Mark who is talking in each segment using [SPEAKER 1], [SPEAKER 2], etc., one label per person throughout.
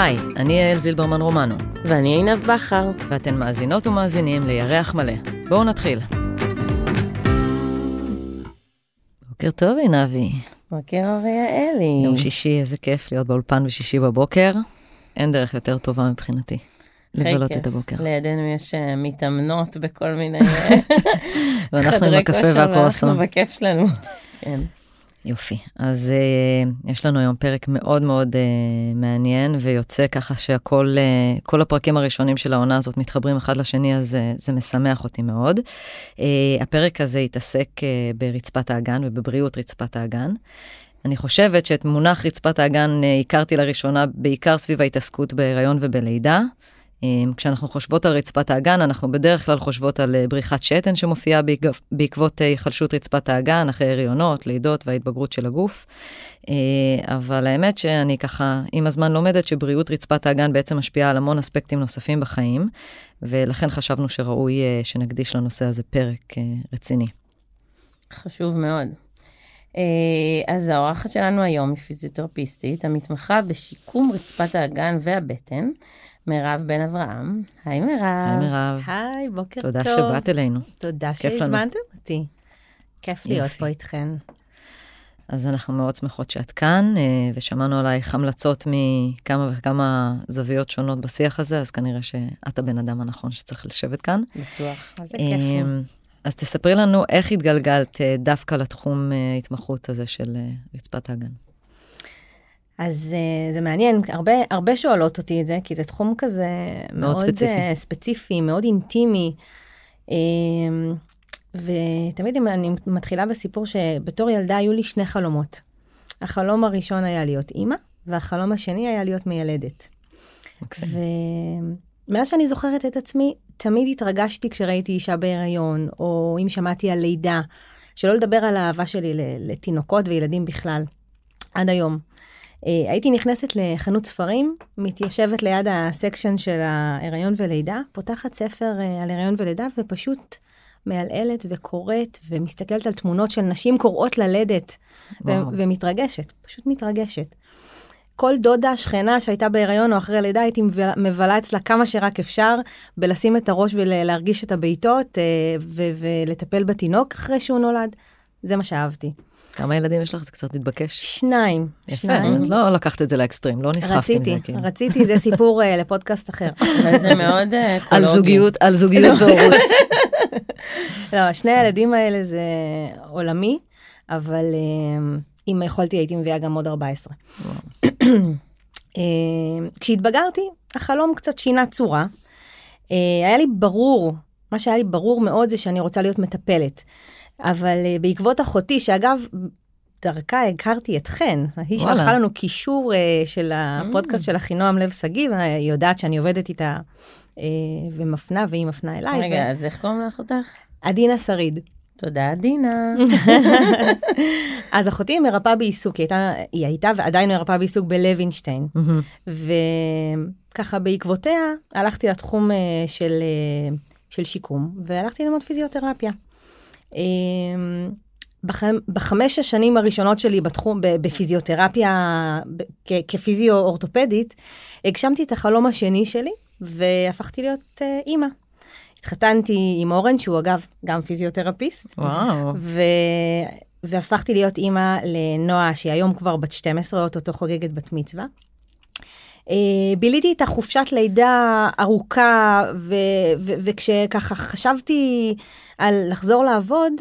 [SPEAKER 1] היי, אני יעל זילברמן רומנו,
[SPEAKER 2] ואני עינב בכר.
[SPEAKER 1] ואתן מאזינות ומאזינים לירח מלא. בואו נתחיל. בוקר טוב, עינבי.
[SPEAKER 2] בוקר אריאלי.
[SPEAKER 1] יום שישי, איזה כיף להיות באולפן בשישי בבוקר. אין דרך יותר טובה מבחינתי. לבלות את הבוקר.
[SPEAKER 2] לידינו יש אה, מתאמנות בכל מיני
[SPEAKER 1] ואנחנו עם הקפה והקורסון.
[SPEAKER 2] ואנחנו בכיף שלנו. כן.
[SPEAKER 1] יופי. אז uh, יש לנו היום פרק מאוד מאוד uh, מעניין ויוצא ככה שהכל, uh, כל הפרקים הראשונים של העונה הזאת מתחברים אחד לשני, אז uh, זה משמח אותי מאוד. Uh, הפרק הזה יתעסק uh, ברצפת האגן ובבריאות רצפת האגן. אני חושבת שאת מונח רצפת האגן uh, הכרתי לראשונה בעיקר סביב ההתעסקות בהיריון ובלידה. אמ, כשאנחנו חושבות על רצפת האגן, אנחנו בדרך כלל חושבות על אה, בריחת שתן שמופיעה בעקבות אה, היחלשות רצפת האגן, אחרי הריונות, לידות וההתבגרות של הגוף. אה, אבל האמת שאני ככה עם הזמן לומדת שבריאות רצפת האגן בעצם משפיעה על המון אספקטים נוספים בחיים, ולכן חשבנו שראוי שנקדיש לנושא הזה פרק רציני.
[SPEAKER 2] חשוב מאוד. אז האורחת שלנו היום היא פיזיותרפיסטית המתמחה בשיקום רצפת האגן והבטן. מירב בן אברהם. היי מירב.
[SPEAKER 1] היי מירב.
[SPEAKER 3] היי, בוקר
[SPEAKER 1] תודה
[SPEAKER 3] טוב.
[SPEAKER 1] תודה שבאת אלינו.
[SPEAKER 3] תודה שהזמנתם אותי. כיף להיות יפי. פה איתכן.
[SPEAKER 1] אז אנחנו מאוד שמחות שאת כאן, אה, ושמענו עלייך המלצות מכמה וכמה זוויות שונות בשיח הזה, אז כנראה שאת הבן אדם הנכון שצריך לשבת כאן.
[SPEAKER 2] בטוח,
[SPEAKER 3] איזה כיף. אה,
[SPEAKER 1] אז תספרי לנו איך התגלגלת אה, דווקא לתחום ההתמחות הזה של רצפת האגן.
[SPEAKER 3] אז uh, זה מעניין, הרבה, הרבה שואלות אותי את זה, כי זה תחום כזה מאוד, מאוד ספציפי, uh, ספציפי מאוד אינטימי. Uh, ותמיד אני מתחילה בסיפור שבתור ילדה היו לי שני חלומות. החלום הראשון היה להיות אימא, והחלום השני היה להיות מיילדת. ומאז שאני זוכרת את עצמי, תמיד התרגשתי כשראיתי אישה בהיריון, או אם שמעתי על לידה, שלא לדבר על האהבה שלי לתינוקות וילדים בכלל, עד היום. אה, הייתי נכנסת לחנות ספרים, מתיישבת ליד הסקשן של ההיריון ולידה, פותחת ספר אה, על הריון ולידה ופשוט מעלעלת וקוראת ומסתכלת על תמונות של נשים קוראות ללדת ו- ומתרגשת, פשוט מתרגשת. כל דודה, שכנה שהייתה בהיריון או אחרי לידה, הייתי מבלה אצלה כמה שרק אפשר, בלשים את הראש ולהרגיש את הבעיטות אה, ולטפל בתינוק אחרי שהוא נולד. זה מה שאהבתי.
[SPEAKER 1] כמה ילדים יש לך? זה קצת מתבקש.
[SPEAKER 3] שניים.
[SPEAKER 1] יפה, שניים. לא לקחת את זה לאקסטרים, לא נסחפת עם זה.
[SPEAKER 3] רציתי, כאילו. רציתי, זה סיפור uh, לפודקאסט אחר.
[SPEAKER 2] זה מאוד אקולוגי.
[SPEAKER 1] על זוגיות, על זוגיות והורות.
[SPEAKER 3] לא, שני הילדים האלה זה עולמי, אבל uh, אם יכולתי הייתי מביאה גם עוד 14. uh, כשהתבגרתי, החלום קצת שינה צורה. Uh, היה לי ברור, מה שהיה לי ברור מאוד זה שאני רוצה להיות מטפלת. אבל uh, בעקבות אחותי, שאגב, דרכה הכרתי אתכן, היא שלחה לנו קישור uh, של הפודקאסט mm. של אחינועם לב שגיא, והיא יודעת שאני עובדת איתה uh, ומפנה, והיא מפנה אליי.
[SPEAKER 2] רגע, ו... אז איך קוראים לך אותך?
[SPEAKER 3] עדינה שריד.
[SPEAKER 2] תודה, עדינה.
[SPEAKER 3] אז אחותי היא מרפאה בעיסוק, היא הייתה, היא הייתה ועדיין מרפאה בעיסוק בלוינשטיין. וככה בעקבותיה הלכתי לתחום של, של שיקום, והלכתי ללמוד פיזיותרפיה. אמ, בחמש השנים הראשונות שלי בתחום, בפיזיותרפיה, כפיזיו-אורתופדית, הגשמתי את החלום השני שלי, והפכתי להיות אה, אימא. התחתנתי עם אורן, שהוא אגב גם פיזיותרפיסט.
[SPEAKER 1] וואו.
[SPEAKER 3] ו... והפכתי להיות אימא לנועה, שהיא היום כבר בת 12, אוטוטו חוגגת בת מצווה. אה, ביליתי את החופשת לידה ארוכה, ו- ו- וכשככה חשבתי על לחזור לעבוד,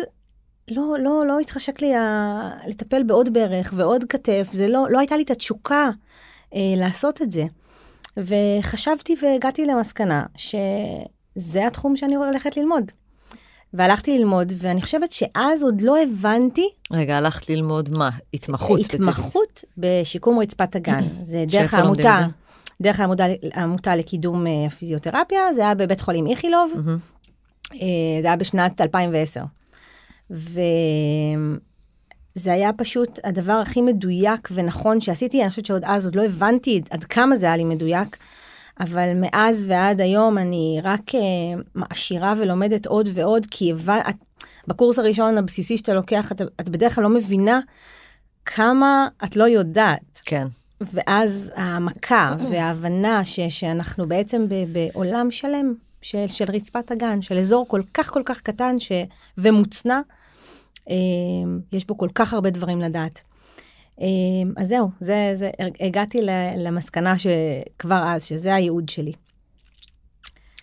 [SPEAKER 3] לא, לא, לא התחשק לי ה... לטפל בעוד ברך ועוד כתף, זה לא, לא הייתה לי את התשוקה אה, לעשות את זה. וחשבתי והגעתי למסקנה שזה התחום שאני הולכת ללמוד. והלכתי ללמוד, ואני חושבת שאז עוד לא הבנתי...
[SPEAKER 1] רגע, הלכת ללמוד מה? התמחות ספציפית.
[SPEAKER 3] התמחות בשיקום רצפת הגן. זה דרך העמותה. דרך העמותה, לקידום אה, הפיזיותרפיה, זה היה בבית חולים איכילוב, mm-hmm. זה היה בשנת 2010. וזה היה פשוט הדבר הכי מדויק ונכון שעשיתי, אני חושבת שעוד אז עוד לא הבנתי עד כמה זה היה לי מדויק, אבל מאז ועד היום אני רק uh, מעשירה ולומדת עוד ועוד, כי הבנ... בקורס הראשון הבסיסי שאתה לוקח, את, את בדרך כלל לא מבינה כמה את לא יודעת.
[SPEAKER 1] כן.
[SPEAKER 3] ואז העמקה וההבנה ש, שאנחנו בעצם ב, בעולם שלם של, של רצפת הגן, של אזור כל כך כל כך קטן ש, ומוצנע, אה, יש בו כל כך הרבה דברים לדעת. אה, אז זהו, זה, זה, הגעתי למסקנה שכבר אז, שזה הייעוד שלי.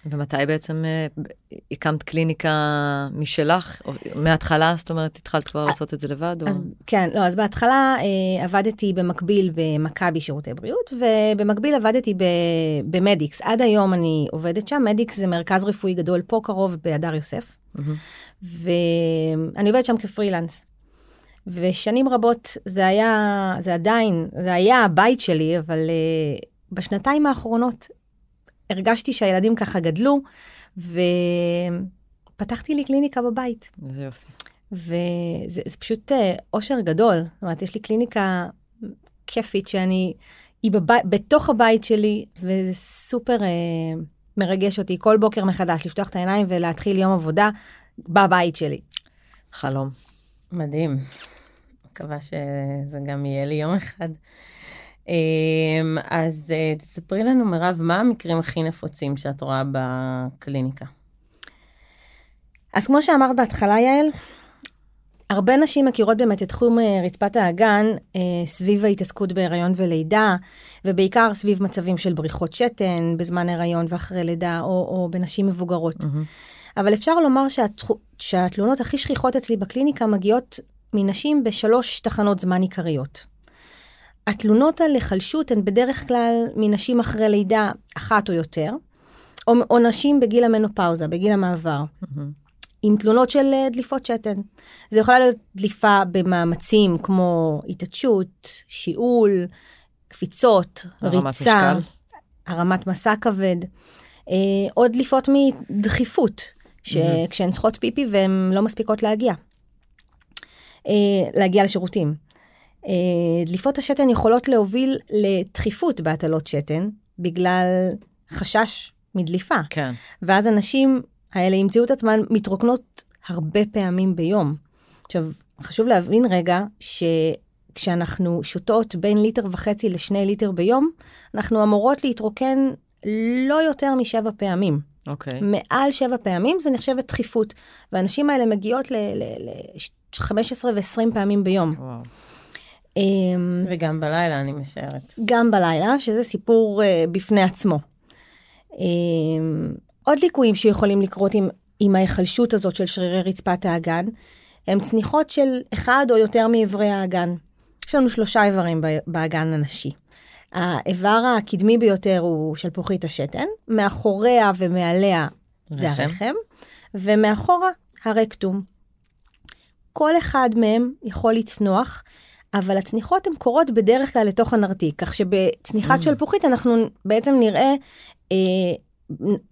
[SPEAKER 1] ומתי בעצם אה, הקמת קליניקה משלך? מההתחלה, זאת אומרת, התחלת כבר לעשות את זה לבד?
[SPEAKER 3] אז, או... כן, לא, אז בהתחלה אה, עבדתי במקביל במכבי שירותי בריאות, ובמקביל עבדתי ב, במדיקס. עד היום אני עובדת שם, מדיקס זה מרכז רפואי גדול פה קרוב, בהדר יוסף. Mm-hmm. ואני עובדת שם כפרילנס. ושנים רבות זה היה, זה עדיין, זה היה הבית שלי, אבל uh, בשנתיים האחרונות הרגשתי שהילדים ככה גדלו, ופתחתי לי קליניקה בבית.
[SPEAKER 1] איזה יופי.
[SPEAKER 3] וזה פשוט אה, אושר גדול. זאת אומרת, יש לי קליניקה כיפית שאני, היא בבי, בתוך הבית שלי, וזה סופר אה, מרגש אותי כל בוקר מחדש, לפתוח את העיניים ולהתחיל יום עבודה בבית שלי.
[SPEAKER 1] חלום.
[SPEAKER 2] מדהים. מקווה שזה גם יהיה לי יום אחד. אמ, אז אה, תספרי לנו, מירב, מה המקרים הכי נפוצים שאת רואה בקליניקה?
[SPEAKER 3] אז כמו שאמרת בהתחלה, יעל, הרבה נשים מכירות באמת את תחום אה, רצפת האגן אה, סביב ההתעסקות בהיריון ולידה, ובעיקר סביב מצבים של בריחות שתן בזמן הריון ואחרי לידה, או, או בנשים מבוגרות. Mm-hmm. אבל אפשר לומר שהת... שהתלונות הכי שכיחות אצלי בקליניקה מגיעות מנשים בשלוש תחנות זמן עיקריות. התלונות על היחלשות הן בדרך כלל מנשים אחרי לידה אחת או יותר, או, או נשים בגיל המנופאוזה, בגיל המעבר, mm-hmm. עם תלונות של אה, דליפות שתן. זה יכולה להיות דליפה במאמצים כמו התעטשות, שיעול, קפיצות, הרמת ריצה, משקל. הרמת מסע כבד, אה, או דליפות מדחיפות, שכשהן mm-hmm. צריכות פיפי והן לא מספיקות להגיע. אה, להגיע לשירותים. אה, דליפות השתן יכולות להוביל לדחיפות בהטלות שתן, בגלל חשש מדליפה.
[SPEAKER 1] כן.
[SPEAKER 3] ואז הנשים האלה ימצאו את עצמן מתרוקנות הרבה פעמים ביום. עכשיו, חשוב להבין רגע שכשאנחנו שותות בין ליטר וחצי לשני ליטר ביום, אנחנו אמורות להתרוקן לא יותר משבע פעמים.
[SPEAKER 1] אוקיי. Okay.
[SPEAKER 3] מעל שבע פעמים זה נחשבת דחיפות, והנשים האלה מגיעות ל-15 ו-20 פעמים ביום.
[SPEAKER 1] וואו.
[SPEAKER 2] אמ, וגם בלילה, אני משערת.
[SPEAKER 3] גם בלילה, שזה סיפור uh, בפני עצמו. Um, עוד ליקויים שיכולים לקרות עם, עם ההיחלשות הזאת של שרירי רצפת האגן, הם צניחות של אחד או יותר מאיברי האגן. יש לנו שלושה איברים באגן הנשי. האיבר הקדמי ביותר הוא שלפוחית השתן, מאחוריה ומעליה זה הרחם, ומאחורה הרקטום. כל אחד מהם יכול לצנוח אבל הצניחות הן קורות בדרך כלל לתוך הנרתיק, כך שבצניחת mm. שלפוחית אנחנו בעצם נראה, אה,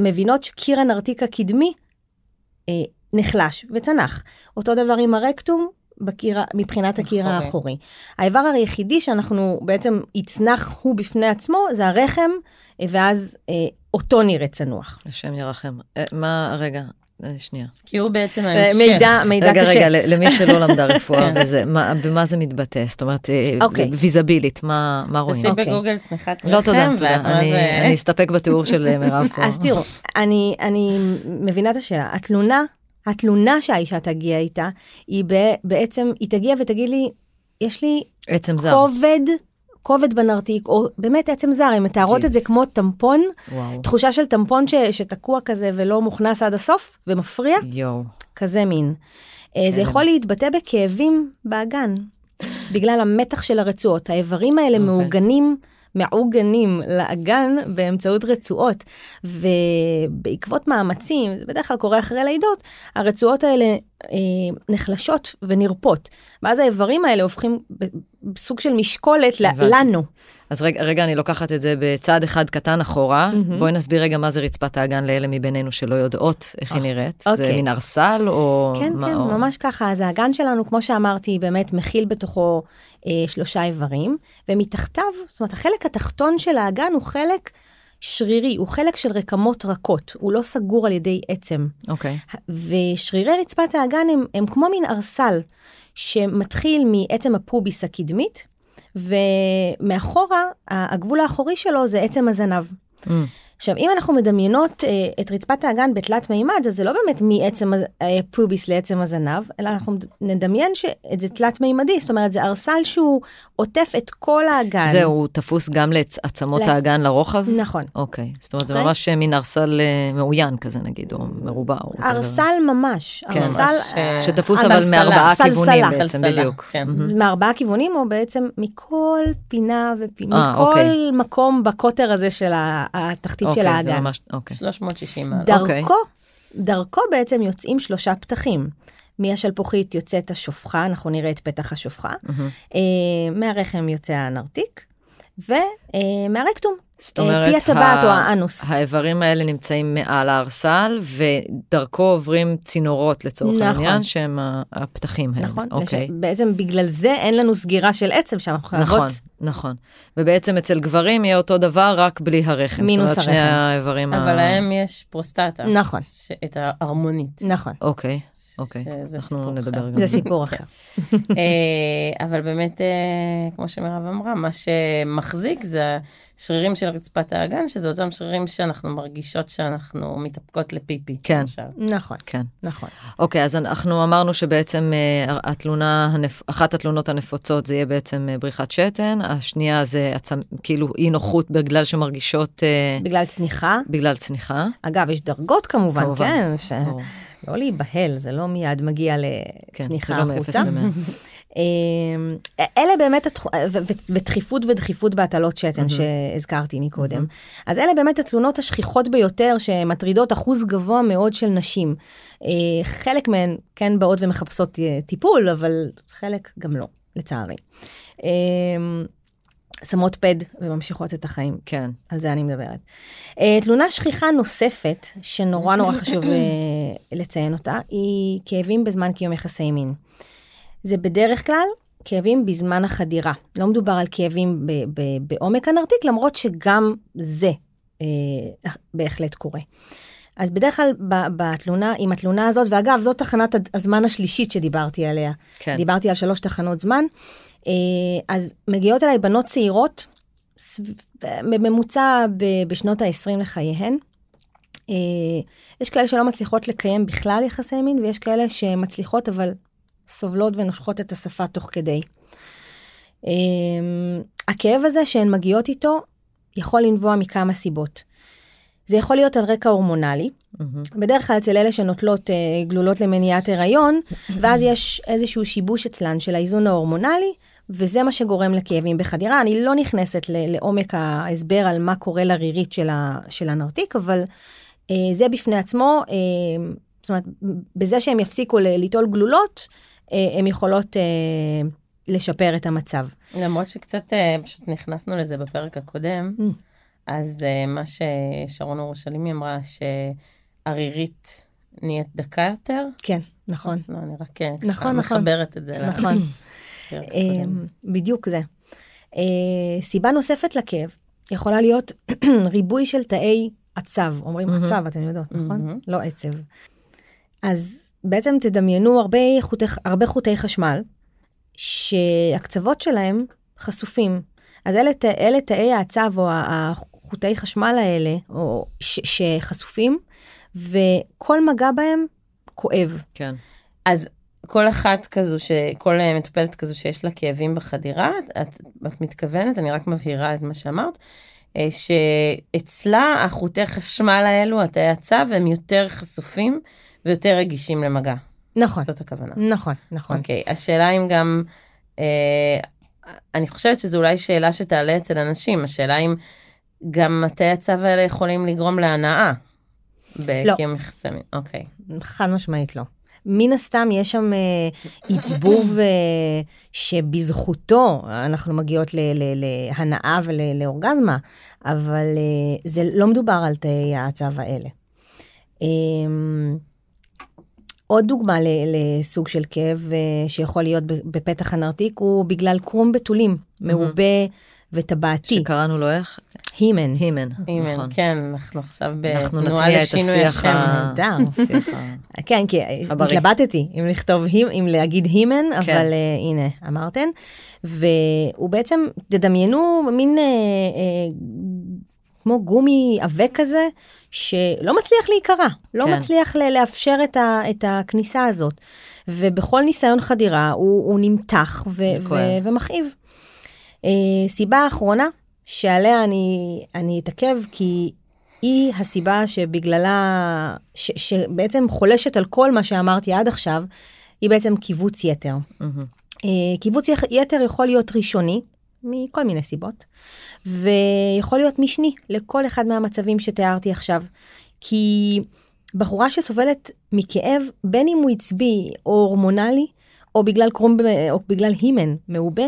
[SPEAKER 3] מבינות שקיר הנרתיק הקדמי אה, נחלש וצנח. אותו דבר עם הרקטום, בקיר, מבחינת הקיר האחורי. האיבר היחידי שאנחנו בעצם יצנח הוא בפני עצמו, זה הרחם, אה, ואז אה, אותו נראה צנוח.
[SPEAKER 1] השם ירחם. אה, מה, רגע, אה, שנייה.
[SPEAKER 2] כי הוא בעצם אה, ההמשך.
[SPEAKER 3] מידע, מידע
[SPEAKER 1] רגע,
[SPEAKER 3] קשה.
[SPEAKER 1] רגע, רגע, למי שלא למדה רפואה כן. וזה, מה, במה זה מתבטא? זאת אומרת, אה, אוקיי. ויזבילית, מה, מה רואים?
[SPEAKER 2] תשים אוקיי. בגוגל צניחת רחם.
[SPEAKER 1] לא, תודה, תודה. אני, זה... אני אסתפק בתיאור של מירב פה.
[SPEAKER 3] אז תראו, אני, אני מבינה את השאלה. התלונה, התלונה שהאישה תגיע איתה, היא בעצם, היא תגיע ותגיד לי, יש לי
[SPEAKER 1] עצם זר.
[SPEAKER 3] כובד כובד בנרתיק, או באמת עצם זר, הן מתארות את זה כמו טמפון, וואו. תחושה של טמפון ש, שתקוע כזה ולא מוכנס עד הסוף ומפריע,
[SPEAKER 1] יואו.
[SPEAKER 3] כזה מין. כן. זה יכול להתבטא בכאבים באגן, בגלל המתח של הרצועות. האיברים האלה okay. אוקיי. מעוגנים. מעוגנים לאגן באמצעות רצועות, ובעקבות מאמצים, זה בדרך כלל קורה אחרי לידות, הרצועות האלה אה, נחלשות ונרפות, ואז האיברים האלה הופכים בסוג של משקולת לנו.
[SPEAKER 1] אז רגע, רגע, אני לוקחת את זה בצעד אחד קטן אחורה. Mm-hmm. בואי נסביר רגע מה זה רצפת האגן לאלה מבינינו שלא יודעות איך oh, היא נראית. Okay. זה אוקיי. מין ארסל או...
[SPEAKER 3] כן, מה, כן, או... ממש ככה. אז האגן שלנו, כמו שאמרתי, באמת מכיל בתוכו אה, שלושה איברים, ומתחתיו, זאת אומרת, החלק התחתון של האגן הוא חלק שרירי, הוא חלק של רקמות רכות, הוא לא סגור על ידי עצם.
[SPEAKER 1] אוקיי. Okay.
[SPEAKER 3] ושרירי רצפת האגן הם, הם כמו מין ארסל, שמתחיל מעצם הפוביס הקדמית, ומאחורה, הגבול האחורי שלו זה עצם הזנב.
[SPEAKER 1] Mm,
[SPEAKER 3] עכשיו, אם אנחנו מדמיינות אה, את רצפת האגן בתלת מימד, אז זה לא באמת מעצם הפוביס לעצם הזנב, אלא אנחנו נדמיין שזה תלת מימדי, זאת אומרת, זה ארסל שהוא עוטף את כל האגן.
[SPEAKER 1] זהו, הוא תפוס גם לעצמות
[SPEAKER 3] לעצ-
[SPEAKER 1] האגן לרוחב?
[SPEAKER 3] נכון.
[SPEAKER 1] אוקיי. זאת אומרת, זה
[SPEAKER 3] אוקיי.
[SPEAKER 1] ממש מין ארסל אה, מאוין כזה נגיד, או מרובע. או.
[SPEAKER 3] ארסל ממש,
[SPEAKER 1] כן.
[SPEAKER 3] ארסל
[SPEAKER 2] ממש, אה,
[SPEAKER 1] שתפוס
[SPEAKER 3] אבל
[SPEAKER 1] אבל מארבעה
[SPEAKER 3] סלסלה.
[SPEAKER 1] כיוונים בעצם,
[SPEAKER 2] סלסלה,
[SPEAKER 1] בדיוק.
[SPEAKER 2] כן.
[SPEAKER 1] מהמם.
[SPEAKER 3] מארבעה כיוונים, או בעצם מכל פינה ופינה,
[SPEAKER 1] אה,
[SPEAKER 3] מכל
[SPEAKER 1] אוקיי.
[SPEAKER 3] מקום בקוטר הזה של התחתית של
[SPEAKER 1] אוקיי, זה
[SPEAKER 3] האגן.
[SPEAKER 1] ממש, אוקיי.
[SPEAKER 2] 360 מעלות.
[SPEAKER 1] אוקיי.
[SPEAKER 3] דרכו, דרכו בעצם יוצאים שלושה פתחים. מהשלפוחית יוצאת השופחה, אנחנו נראה את פתח השופחה.
[SPEAKER 1] מהמם.
[SPEAKER 3] אה, מהרחם יוצא הנרתיק, ומהרקטום,
[SPEAKER 1] זאת
[SPEAKER 3] אה,
[SPEAKER 1] אומרת,
[SPEAKER 3] פי הטבעת
[SPEAKER 1] ה-
[SPEAKER 3] או האנוס.
[SPEAKER 1] האיברים האלה נמצאים מעל הארסל, ודרכו עוברים צינורות לצורך
[SPEAKER 3] נכון.
[SPEAKER 1] העניין, שהם הפתחים האלה.
[SPEAKER 3] נכון,
[SPEAKER 1] אוקיי.
[SPEAKER 3] לש- בעצם בגלל זה אין לנו סגירה של עצם שם, אנחנו חייבות...
[SPEAKER 1] נכון. ובעצם אצל גברים יהיה אותו דבר, רק בלי הרחם.
[SPEAKER 3] מינוס
[SPEAKER 1] זאת אומרת, שני
[SPEAKER 3] הרחם.
[SPEAKER 1] האיברים ה...
[SPEAKER 2] אבל להם יש פרוסטטה.
[SPEAKER 3] נכון.
[SPEAKER 2] ש- את ההרמונית.
[SPEAKER 3] נכון,
[SPEAKER 1] אוקיי, אוקיי.
[SPEAKER 2] שזה
[SPEAKER 1] אנחנו
[SPEAKER 2] סיפור
[SPEAKER 1] נדבר
[SPEAKER 2] אחר.
[SPEAKER 1] גם.
[SPEAKER 3] זה סיפור אחר.
[SPEAKER 2] אה, אבל באמת, אה, כמו שמירב אמרה, מה שמחזיק זה השרירים של רצפת האגן, שזה אותם שרירים שאנחנו מרגישות שאנחנו מתאפקות לפיפי.
[SPEAKER 1] כן.
[SPEAKER 2] למשל.
[SPEAKER 3] נכון,
[SPEAKER 1] כן.
[SPEAKER 3] נכון.
[SPEAKER 1] אוקיי, אז אנחנו אמרנו שבעצם אה, התלונה. אחת התלונות הנפוצות זה יהיה בעצם בריחת שתן, השנייה זה. כאילו אי נוחות בגלל שמרגישות אה,
[SPEAKER 3] בגלל צניחה.
[SPEAKER 1] בגלל צניחה.
[SPEAKER 3] אגב, יש דרגות כמובן,
[SPEAKER 1] כמובן.
[SPEAKER 3] כן, ש...
[SPEAKER 1] ברור.
[SPEAKER 3] לא להיבהל, זה לא מיד מגיע
[SPEAKER 1] כן,
[SPEAKER 3] לצניחה
[SPEAKER 1] זה לא
[SPEAKER 3] החוצה.
[SPEAKER 1] למאה.
[SPEAKER 3] אמ, אלה באמת, התח... ודחיפות ודחיפות בהטלות שתן שהזכרתי מקודם. אז אלה באמת התלונות השכיחות ביותר שמטרידות אחוז גבוה מאוד של נשים. אה, חלק מהן כן באות ומחפשות אה, טיפול, אבל חלק גם לא, לצערי. שמות פד וממשיכות את החיים.
[SPEAKER 1] כן.
[SPEAKER 3] על זה אני מדברת. Uh, תלונה שכיחה נוספת, שנורא נורא חשוב uh, לציין אותה, היא כאבים בזמן קיום יחסי מין. זה בדרך כלל כאבים בזמן החדירה. לא מדובר על כאבים ב- ב- בעומק הנרתיק, למרות שגם זה uh, בהחלט קורה. אז בדרך כלל ב- בתלונה, עם התלונה הזאת, ואגב, זאת תחנת הזמן השלישית שדיברתי עליה.
[SPEAKER 1] כן.
[SPEAKER 3] דיברתי על שלוש תחנות זמן. אה, אז מגיעות אליי בנות צעירות, בממוצע בשנות ה-20 לחייהן. אה, יש כאלה שלא מצליחות לקיים בכלל יחסי מין, ויש כאלה שמצליחות אבל סובלות ונושכות את השפה תוך כדי. אה, הכאב הזה שהן מגיעות איתו יכול לנבוע מכמה סיבות. זה יכול להיות על רקע הורמונלי,
[SPEAKER 1] מהמם.
[SPEAKER 3] בדרך כלל אצל אלה שנוטלות אה, גלולות למניעת הריון, ואז יש איזשהו שיבוש אצלן של האיזון ההורמונלי, וזה מה שגורם לכאבים בחדירה. אני לא נכנסת לעומק ההסבר על מה קורה לרירית של, ה- של הנרתיק, אבל אה, זה בפני עצמו, אה, זאת אומרת, בזה שהם יפסיקו ליטול גלולות, אה, הן יכולות אה, לשפר את המצב.
[SPEAKER 2] למרות שקצת אה, פשוט נכנסנו לזה בפרק הקודם,
[SPEAKER 3] Mm.
[SPEAKER 2] אז אה, מה ששרון אורשלימי אמרה, שערירית נהיית דקה יותר.
[SPEAKER 3] כן, נכון.
[SPEAKER 2] לא, אני רק אה,
[SPEAKER 3] נכון, נכון.
[SPEAKER 2] מחברת את זה
[SPEAKER 3] נכון.
[SPEAKER 2] הקודם.
[SPEAKER 3] אה, בדיוק זה. אה, סיבה נוספת לכאב יכולה להיות ריבוי של תאי עצב, אומרים. עצב, אתם יודעות, נכון? לא עצב. אז בעצם תדמיינו הרבה חוטי, הרבה חוטי חשמל, שהקצוות שלהם חשופים. אז אלה, אלה תאי העצב או החוטי חשמל האלה, או ש, שחשופים, וכל מגע בהם כואב.
[SPEAKER 1] כן.
[SPEAKER 2] אז כל אחת כזו. כל אה, מטופלת כזו שיש לה כאבים בחדירה, את, את מתכוונת, אני רק מבהירה את מה שאמרת, אה, שאצלה החוטי חשמל האלו, התאי הצו, הם יותר חשופים ויותר רגישים למגע.
[SPEAKER 3] נכון,
[SPEAKER 2] זאת הכוונה.
[SPEAKER 3] נכון, נכון.
[SPEAKER 2] אוקיי, השאלה אם גם, אה, אני חושבת שזו אולי שאלה שתעלה אצל אנשים, השאלה אם גם התאי הצו האלה יכולים לגרום להנאה. בקיום יחסי מין. אוקיי.
[SPEAKER 3] חד משמעית לא. מן הסתם יש שם אה, עצבוב אה, שבזכותו אנחנו מגיעות להנאה ולאורגזמה, אבל אה, זה לא מדובר על תאי הצו האלה. אה, עוד דוגמה לסוג של כאב שיכול להיות בפתח הנרתיק הוא בגלל קרום בתולים, מעובה וטבעתי.
[SPEAKER 1] שקראנו לו איך?
[SPEAKER 3] הימן.
[SPEAKER 1] הימן,
[SPEAKER 2] הימן,
[SPEAKER 1] נכון.
[SPEAKER 2] כן, אנחנו עכשיו
[SPEAKER 1] אנחנו
[SPEAKER 2] בתנועה
[SPEAKER 1] נטמיע את
[SPEAKER 2] לשינוי
[SPEAKER 1] השיח
[SPEAKER 2] השם.
[SPEAKER 1] ה-
[SPEAKER 3] נהדר.
[SPEAKER 1] השיח ה-
[SPEAKER 3] כן, כי. התלבטתי אם לכתוב, הימ- אם להגיד הימן, אבל
[SPEAKER 1] כן.
[SPEAKER 3] uh, הנה, אמרתם. והוא בעצם, תדמיינו מין uh, uh, כמו גומי עבה כזה, שלא מצליח להיקרע, לא
[SPEAKER 1] כן.
[SPEAKER 3] מצליח לאפשר את, ה, את הכניסה הזאת. ובכל ניסיון חדירה הוא, הוא נמתח ו, ו. ומכאיב. Uh, סיבה אחרונה שעליה אני, אני אתעכב, כי היא הסיבה שבגללה, ש, שבעצם חולשת על כל מה שאמרתי עד עכשיו, היא בעצם קיבוץ יתר. אה, קיבוץ יתר יכול להיות ראשוני, מכל מיני סיבות, ויכול להיות משני לכל אחד מהמצבים שתיארתי עכשיו. כי בחורה שסובלת מכאב, בין אם הוא עצבי או הורמונלי, או בגלל קרום, או בגלל הימן מעובה,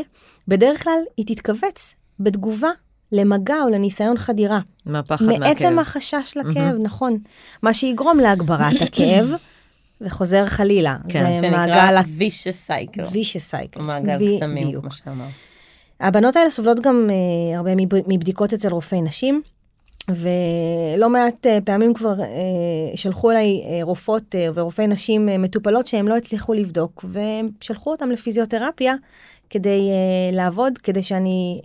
[SPEAKER 3] בדרך כלל היא תתכווץ בתגובה למגע או לניסיון חדירה.
[SPEAKER 1] מהפחד מהכאב.
[SPEAKER 3] מעצם החשש לכאב, נכון. מה שיגרום להגברת הכאב, וחוזר חלילה.
[SPEAKER 1] כן,
[SPEAKER 3] זה
[SPEAKER 2] שנקרא
[SPEAKER 3] מעגל
[SPEAKER 2] vicious cycle.
[SPEAKER 3] vicious cycle.
[SPEAKER 2] מעגל קסמים. כמו שאמרת.
[SPEAKER 3] הבנות האלה סובלות גם אה, הרבה מב- מבדיקות אצל רופאי נשים, ולא מעט אה, פעמים כבר אה, שלחו אליי אה, רופאות ורופאי נשים מטופלות שהם לא הצליחו לבדוק, ושלחו אותם לפיזיותרפיה כדי לעבוד, כדי שאני,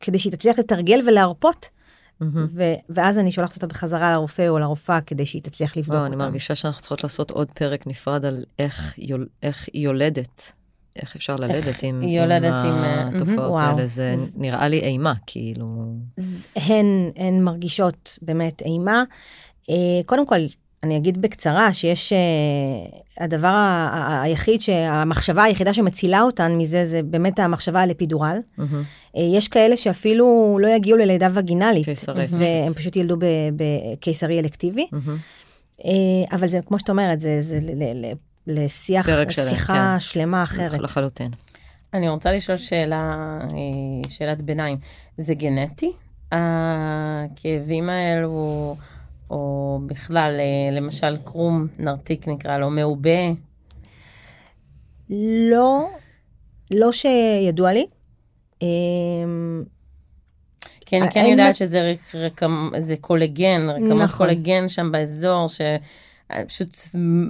[SPEAKER 3] כדי שהיא תצליח לתרגל ולהרפות,
[SPEAKER 1] מהמם.
[SPEAKER 3] ו- ואז אני שולחת אותה בחזרה לרופא או לרופאה כדי שהיא תצליח לבדוק
[SPEAKER 1] וואו,
[SPEAKER 3] אותם.
[SPEAKER 1] אני מרגישה שאנחנו צריכות לעשות עוד פרק נפרד על איך יול- איך היא יולדת. איך אפשר ללדת עם
[SPEAKER 2] יולדת עם, אה,
[SPEAKER 1] התופעות. האלה, זה נראה לי אימה, כאילו...
[SPEAKER 3] הן, הן מרגישות באמת אימה. אה, קודם כל, אני אגיד בקצרה שיש אה, הדבר ה- ה- היחיד, שהמחשבה היחידה שמצילה אותן מזה, זה באמת המחשבה על אפידורל. יש כאלה שאפילו לא יגיעו ללידה וגינלית,
[SPEAKER 1] קיסרי.
[SPEAKER 3] והם פשוט ילדו בקיסרי אלקטיבי. אבל זה, כמו שאת אומרת, זה, לשיח,
[SPEAKER 1] פרק שלם,
[SPEAKER 3] שיחה
[SPEAKER 1] כן.
[SPEAKER 3] שלמה אחרת.
[SPEAKER 1] לחלוטין.
[SPEAKER 2] אני רוצה לשאול שאלה, אה, שאלת ביניים. זה גנטי? הכאבים האלו, או בכלל, אה, למשל קרום נרתיק נקרא לו, מעובה?
[SPEAKER 3] לא, לא שידוע לי. אה,
[SPEAKER 2] כי אני כן
[SPEAKER 3] האם-
[SPEAKER 2] יודעת שזה רק, רקמ, זה קולגן, רקמות
[SPEAKER 3] נכון.
[SPEAKER 2] קולגן שם באזור, שפשוט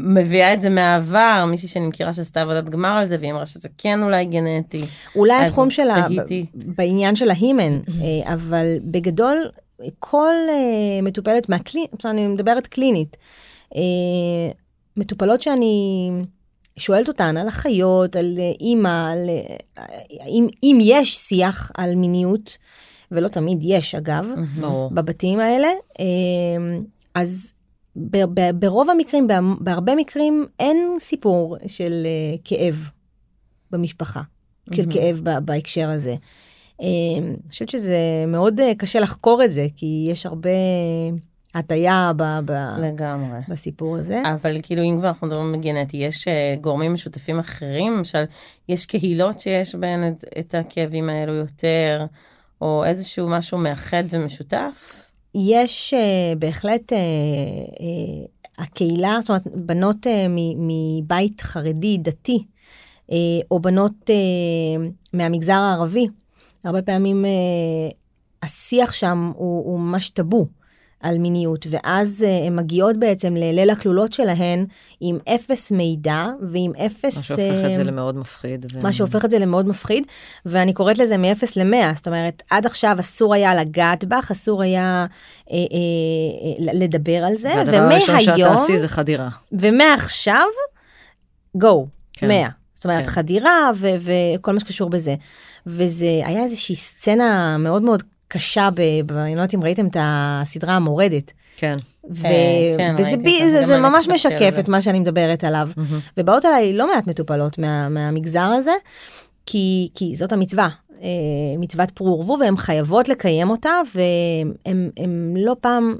[SPEAKER 2] מביאה את זה מהעבר, מישהי שאני מכירה שעשתה עבודת גמר על זה, והיא אמרה שזה כן אולי גנטי.
[SPEAKER 3] אולי התחום שלה, בעניין של ההימן, אה, אבל בגדול, כל אה, מטופלת מהקלינית, אני מדברת קלינית, אה, מטופלות שאני שואלת אותן על אחיות, על אה, אימא, על אה, אם, אם יש שיח על מיניות, ולא תמיד יש אגב,
[SPEAKER 1] ברור.
[SPEAKER 3] בבתים האלה, אה, אז ברוב המקרים, בהרבה מקרים, אין סיפור של אה, כאב במשפחה, של כאב בהקשר הזה. אה, אני חושבת שזה מאוד אה, קשה לחקור את זה, כי יש הרבה הטיה ב- ב-
[SPEAKER 2] לגמרי.
[SPEAKER 3] בסיפור הזה.
[SPEAKER 2] אבל כאילו אם כבר אנחנו מדברים בגנטי, יש גורמים משותפים אחרים, למשל, יש קהילות שיש בהן את, את הכאבים האלו יותר, או איזשהו משהו מאחד ומשותף?
[SPEAKER 3] יש uh, בהחלט, uh, uh, הקהילה, זאת אומרת, בנות מבית חרדי דתי, או בנות מהמגזר הערבי, הרבה פעמים השיח שם הוא ממש טאבו על מיניות, ואז uh, הן מגיעות בעצם לליל הכלולות שלהן עם אפס מידע ועם אפס...
[SPEAKER 1] מה שהופך את זה
[SPEAKER 3] אה,
[SPEAKER 1] למאוד מפחיד. ו-
[SPEAKER 3] מה שהופך את זה למאוד מפחיד, ואני קוראת לזה מ-0 ל-100, זאת אומרת, עד עכשיו אסור היה לגעת בך, אסור היה אה, אה, אה, לדבר על זה,
[SPEAKER 1] והדבר הראשון שאת
[SPEAKER 3] ומהיום,
[SPEAKER 1] תעשי זה חדירה.
[SPEAKER 3] ומעכשיו, go,
[SPEAKER 1] כן.
[SPEAKER 3] 100. זאת אומרת,
[SPEAKER 1] כן.
[SPEAKER 3] חדירה וכל מה שקשור בזה. וזה היה איזושהי סצנה מאוד מאוד קשה, ב- ב- אני לא יודעת אם ראיתם את הסדרה המורדת.
[SPEAKER 1] כן.
[SPEAKER 3] ו-
[SPEAKER 2] כן,
[SPEAKER 3] וזה בי,
[SPEAKER 2] אותה,
[SPEAKER 3] זה, זה ממש משקף. את מה שאני מדברת עליו.
[SPEAKER 1] מהמם.
[SPEAKER 3] ובאות אליי לא מעט מטופלות מה, מהמגזר הזה, כי, כי זאת המצווה, אה, מצוות פרו ורבו, והן חייבות לקיים אותה, והן לא פעם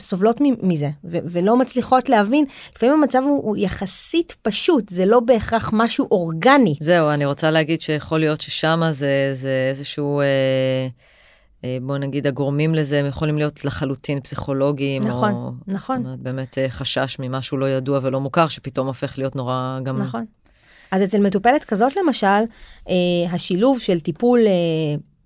[SPEAKER 3] סובלות מ- מזה, ו- ולא מצליחות להבין, לפעמים המצב הוא, הוא יחסית פשוט, זה לא בהכרח משהו אורגני.
[SPEAKER 1] זהו, אני רוצה להגיד שיכול להיות ששם זה, זה איזשהו, אה, אה, בוא נגיד, הגורמים לזה הם יכולים להיות לחלוטין פסיכולוגיים.
[SPEAKER 3] נכון,
[SPEAKER 1] או,
[SPEAKER 3] נכון.
[SPEAKER 1] זאת אומרת, באמת אה, חשש ממשהו לא ידוע ולא מוכר, שפתאום הופך להיות נורא גם...
[SPEAKER 3] נכון. אז אצל מטופלת כזאת למשל, אה, השילוב של טיפול אה,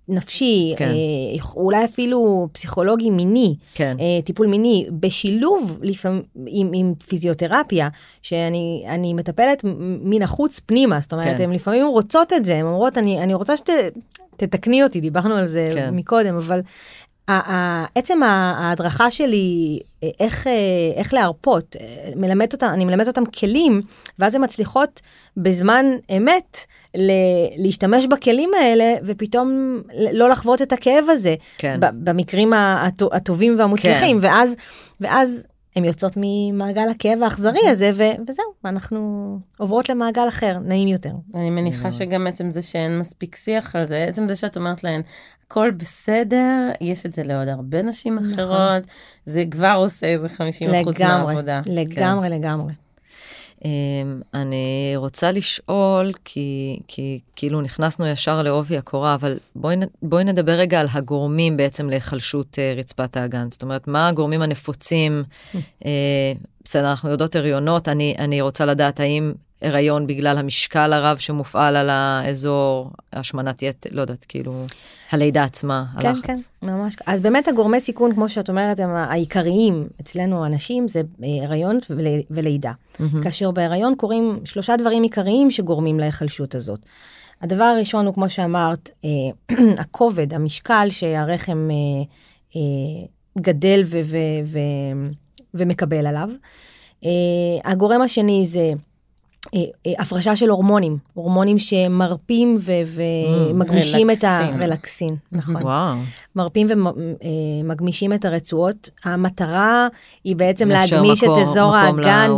[SPEAKER 3] נפשי,
[SPEAKER 1] כן.
[SPEAKER 3] אה, אולי אפילו פסיכולוגי מיני,
[SPEAKER 1] כן.
[SPEAKER 3] אה, טיפול מיני, בשילוב לפעמים עם, עם פיזיותרפיה, שאני אני מטפלת מן החוץ פנימה, זאת אומרת,
[SPEAKER 1] כן.
[SPEAKER 3] הן לפעמים רוצות את זה, הן אומרות, אני, אני רוצה שתתקני אותי, דיברנו על זה
[SPEAKER 1] כן.
[SPEAKER 3] מקודם, אבל עצם ההדרכה שלי, אה, איך, אה, איך להרפות, אה, מלמד אותם, אני מלמדת אותם כלים, ואז הן מצליחות בזמן אמת ל- להשתמש בכלים האלה, ופתאום לא לחוות את הכאב הזה,
[SPEAKER 1] כן.
[SPEAKER 3] במקרים הטו- הטובים והמוצלחים, ואז, ואז הן יוצאות ממעגל הכאב האכזרי הזה, ו- וזהו, אנחנו עוברות למעגל אחר, נעים יותר.
[SPEAKER 2] אני מניחה שגם עצם זה שאין מספיק שיח על זה, עצם זה שאת אומרת להן, הכל בסדר, יש את זה לעוד הרבה נשים אחרות, זה כבר עושה איזה 50 אחוז
[SPEAKER 3] לגמרי,
[SPEAKER 2] מהעבודה.
[SPEAKER 3] לגמרי, לגמרי.
[SPEAKER 1] אמ, אני רוצה לשאול, כי, כי כאילו נכנסנו ישר לעובי הקורה, אבל בואי, בואי נדבר רגע על הגורמים בעצם להיחלשות אה, רצפת האגן. זאת אומרת, מה הגורמים הנפוצים? אה, בסדר, אנחנו יודעות הריונות, אני, אני רוצה לדעת האם הריון בגלל המשקל הרב שמופעל על האזור, השמנת יתר, לא יודעת, כאילו, הלידה עצמה,
[SPEAKER 3] כן,
[SPEAKER 1] הלחץ.
[SPEAKER 3] כן, ממש. אז באמת הגורמי סיכון, כמו שאת אומרת, הם העיקריים אצלנו הנשים, זה אה, הריון ול- ולידה.
[SPEAKER 1] מהמם.
[SPEAKER 3] כאשר בהיריון קורים שלושה דברים עיקריים שגורמים להיחלשות הזאת. הדבר הראשון הוא, כמו שאמרת, אה, הכובד, המשקל שהרחם אה, גדל ו- ו- ו- ומקבל עליו. הגורם השני זה הפרשה של הורמונים, הורמונים שמרפים ומגמישים את ה...
[SPEAKER 2] רלקסין.
[SPEAKER 3] נכון.
[SPEAKER 1] וואו,
[SPEAKER 3] מרפים ומגמישים את הרצועות. המטרה היא בעצם להגמיש את אזור האגן,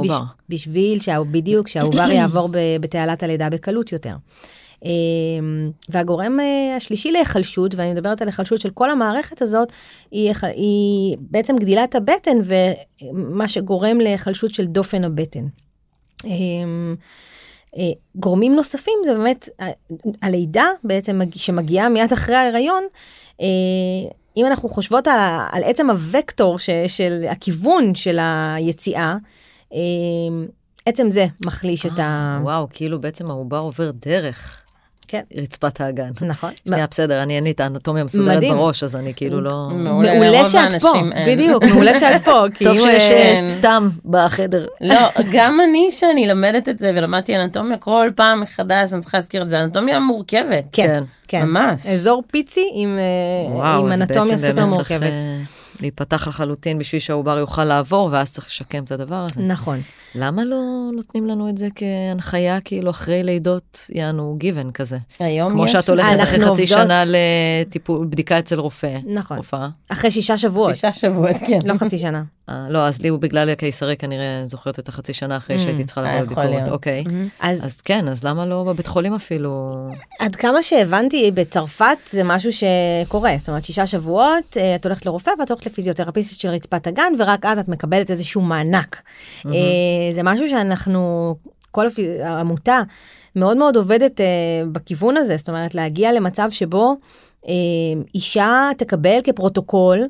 [SPEAKER 3] בשביל בדיוק, שהעובר יעבור בתעלת הלידה בקלות יותר. והגורם אה, השלישי להיחלשות, ואני מדברת על היחלשות של כל המערכת הזאת, היא, היא בעצם גדילת הבטן ומה שגורם להיחלשות של דופן הבטן. אמ, אה, גורמים נוספים זה באמת הלידה בעצם מג- שמגיעה מיד אחרי ההיריון. אה, אם אנחנו חושבות על, על עצם הוקטור ש, של הכיוון של היציאה, אה, עצם זה מחליש את ה...
[SPEAKER 1] וואו, כאילו בעצם העובר עובר דרך
[SPEAKER 3] כן.
[SPEAKER 1] רצפת האגן.
[SPEAKER 3] נכון.
[SPEAKER 1] שנייה, בסדר, אני אין לי את האנטומיה מסודרת. בראש, אז אני כאילו לא...
[SPEAKER 2] מעולה,
[SPEAKER 3] שאת פה. בדיוק, מעולה שאת פה. כי
[SPEAKER 1] טוב
[SPEAKER 3] אם,
[SPEAKER 1] שיש
[SPEAKER 3] אה,
[SPEAKER 1] אה, תם בחדר.
[SPEAKER 2] לא, גם אני שאני למדת את זה ולמדתי אנטומיה כל פעם מחדש, אני צריכה להזכיר את זה, אנטומיה מורכבת.
[SPEAKER 3] כן, כן.
[SPEAKER 2] ממש.
[SPEAKER 3] אזור פיצי עם, אה, אנטומיה סופר מורכבת.
[SPEAKER 1] להיפתח לחלוטין בשביל שהעובר יוכל לעבור, ואז צריך לשקם את הדבר הזה.
[SPEAKER 3] נכון.
[SPEAKER 1] למה לא נותנים לנו את זה כהנחיה, כאילו אחרי לידות, יענו גיוון כזה?
[SPEAKER 2] היום
[SPEAKER 1] כמו
[SPEAKER 2] יש...
[SPEAKER 1] שאת הולכת אחרי חצי
[SPEAKER 3] עובדות-
[SPEAKER 1] שנה לטיפול, בדיקה אצל רופא.
[SPEAKER 3] נכון.
[SPEAKER 1] הופעה.
[SPEAKER 3] אחרי שישה שבועות,
[SPEAKER 2] שישה שבועות, כן.
[SPEAKER 3] לא חצי שנה.
[SPEAKER 1] אה, לא, אז לי הוא בגלל הקיסרי כנראה זוכרת את החצי שנה אחרי
[SPEAKER 3] Mm,
[SPEAKER 1] שהייתי צריכה לבוא
[SPEAKER 2] אה,
[SPEAKER 1] לביקורת. אוקיי.
[SPEAKER 3] אז
[SPEAKER 1] אז כן, אז למה לא בבית חולים אפילו?
[SPEAKER 3] עד כמה שהבנתי, בצרפת זה משהו שקורה. זאת אומרת, שישה שבועות, אה, את הולכת לרופא ואת הולכת לפיזיותרפיסט של רצפת הגן, ורק אז את מקבלת איזשהו מענק. אה, זה משהו שאנחנו, כל העמותה מאוד מאוד עובדת בכיוון הזה, זאת אומרת, להגיע למצב שבו אישה תקבל כפרוטוקול.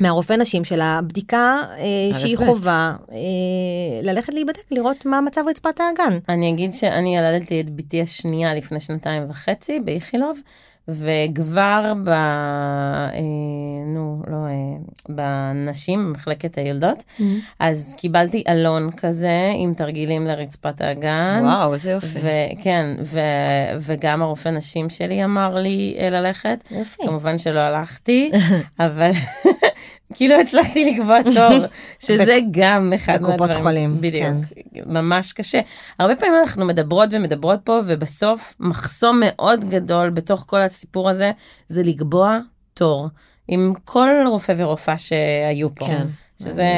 [SPEAKER 3] מהרופא נשים שלה בדיקה אה, שהיא. חובה אה, ללכת להיבדק, לראות מה מצב רצפת האגן.
[SPEAKER 2] אני אגיד שאני ילדתי את בתי השנייה לפני שנתיים וחצי באיכילוב, וכבר ב... אה, נו, לא, אה, בנשים, במחלקת היולדות, אז קיבלתי אלון כזה עם תרגילים לרצפת האגן.
[SPEAKER 1] וואו, איזה יופי.
[SPEAKER 2] וכן, ו... וגם הרופא נשים שלי אמר לי ללכת.
[SPEAKER 3] יופי.
[SPEAKER 2] כמובן שלא הלכתי, אבל כאילו הצלחתי לקבוע תור, שזה גם אחד
[SPEAKER 3] בקופות
[SPEAKER 2] מהדברים.
[SPEAKER 3] חולים,
[SPEAKER 2] בדיוק,
[SPEAKER 3] כן.
[SPEAKER 2] ממש קשה. הרבה פעמים אנחנו מדברות ומדברות פה, ובסוף מחסום מאוד גדול בתוך כל הסיפור הזה, זה לקבוע תור. עם כל רופא ורופאה שהיו פה.
[SPEAKER 1] כן.
[SPEAKER 2] שזה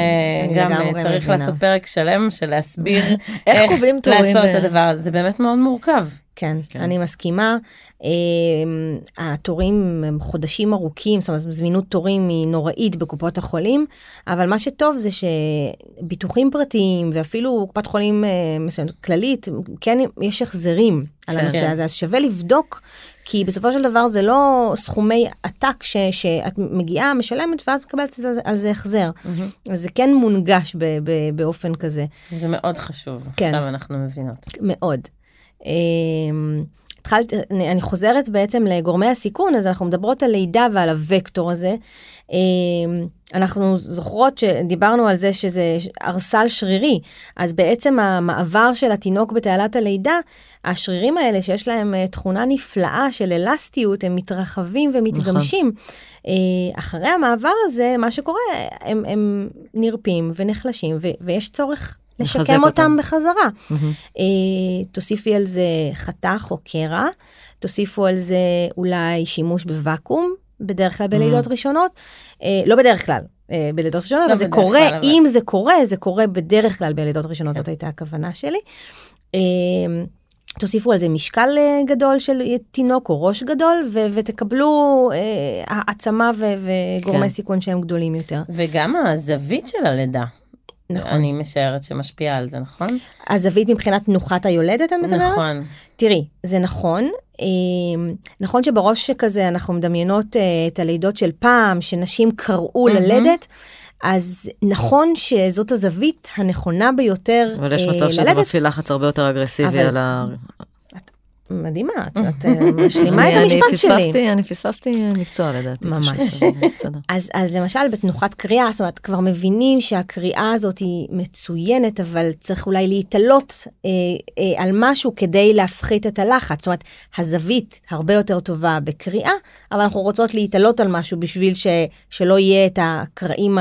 [SPEAKER 3] אני
[SPEAKER 2] גם צריך
[SPEAKER 3] מבינה.
[SPEAKER 2] לעשות פרק שלם של להסביר
[SPEAKER 1] איך תורים
[SPEAKER 2] לעשות את הדבר הזה, זה באמת מאוד מורכב.
[SPEAKER 3] כן,
[SPEAKER 1] כן.
[SPEAKER 3] אני מסכימה. אה, התורים הם חודשים ארוכים, זאת אומרת, זמינות תורים היא נוראית בקופות החולים, אבל מה שטוב זה שביטוחים פרטיים ואפילו קופת חולים אה, מסוימת, כללית, כן יש החזרים על
[SPEAKER 1] כן.
[SPEAKER 3] הנושא
[SPEAKER 2] כן.
[SPEAKER 3] הזה, אז שווה לבדוק, כי בסופו של דבר זה לא סכומי עתק ש, שאת מגיעה, משלמת, ואז מקבלת על זה, על זה החזר. אז זה כן מונגש ב, ב, באופן כזה.
[SPEAKER 2] זה מאוד חשוב,
[SPEAKER 3] כן.
[SPEAKER 2] עכשיו אנחנו מבינות.
[SPEAKER 3] מאוד. אמ, התחלתי, אני, חוזרת בעצם לגורמי הסיכון, אז אנחנו מדברות על לידה ועל הוקטור הזה. אה, אנחנו זוכרות שדיברנו על זה שזה ערסל שרירי, אז בעצם המעבר של התינוק בתעלת הלידה, השרירים האלה שיש להם אה, תכונה נפלאה של אלסטיות, הם מתרחבים ומתגמשים. נכון. אחרי המעבר הזה, מה שקורה, הם, הם נרפים ונחלשים, ו, ויש צורך לשקם אותם, אותם בחזרה. Mm-hmm. תוסיפי על זה חתך או קרע, תוסיפו על זה אולי שימוש בוואקום, בדרך כלל בלילות mm-hmm. ראשונות, אה, לא בדרך כלל, אה, בלידות ראשונות, לא אבל זה קורה, כלל, אם אבל... זה קורה, זה קורה בדרך כלל בלידות ראשונות, כן. זאת הייתה הכוונה שלי. תוסיפו על זה משקל גדול של תינוק או ראש גדול, ו- ותקבלו אה, העצמה וגורמי כן. סיכון שהם גדולים יותר.
[SPEAKER 2] וגם הזווית של הלידה. נכון. אני משערת שמשפיעה על זה, נכון?
[SPEAKER 3] הזווית מבחינת תנוחת היולדת, את מדברת?
[SPEAKER 2] נכון.
[SPEAKER 3] תראי, זה נכון. אה, נכון שבראש שכזה אנחנו מדמיינות אה, את הלידות של פעם, שנשים קראו mm-hmm. ללדת. אז נכון שזאת הזווית הנכונה ביותר ללדת.
[SPEAKER 1] אבל יש מצב שזה מפעיל לחץ הרבה יותר אגרסיבי אבל... על ה...
[SPEAKER 3] מדהימה, את משלימה את המשפט שלי.
[SPEAKER 1] אני פספסתי מקצוע לדעתי.
[SPEAKER 3] ממש. אז, אז למשל בתנוחת קריאה, זאת אומרת, כבר מבינים שהקריאה הזאת היא מצוינת, אבל צריך אולי להתעלות אה, אה, על משהו כדי להפחית את הלחץ. זאת אומרת, הזווית הרבה יותר טובה בקריאה, אבל אנחנו רוצות להתעלות על משהו בשביל שלא יהיה את הקרעים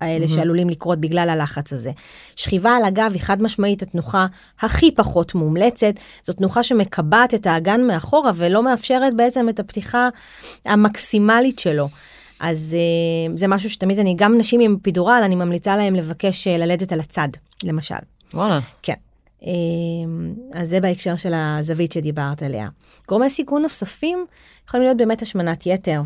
[SPEAKER 3] האלה שעלולים לקרות בגלל הלחץ הזה. שכיבה על הגב היא חד משמעית התנוחה הכי פחות מומלצת. זאת תנוחה שמקבעת את האגן מאחורה ולא מאפשרת בעצם את הפתיחה המקסימלית שלו. אז uh, זה משהו שתמיד אני, גם נשים עם פידורל, אני ממליצה להם לבקש uh, ללדת על הצד, למשל.
[SPEAKER 1] וואלה.
[SPEAKER 3] כן. Uh, אז זה בהקשר של הזווית שדיברת עליה. גורמי סיכון נוספים יכולים להיות באמת השמנת יתר.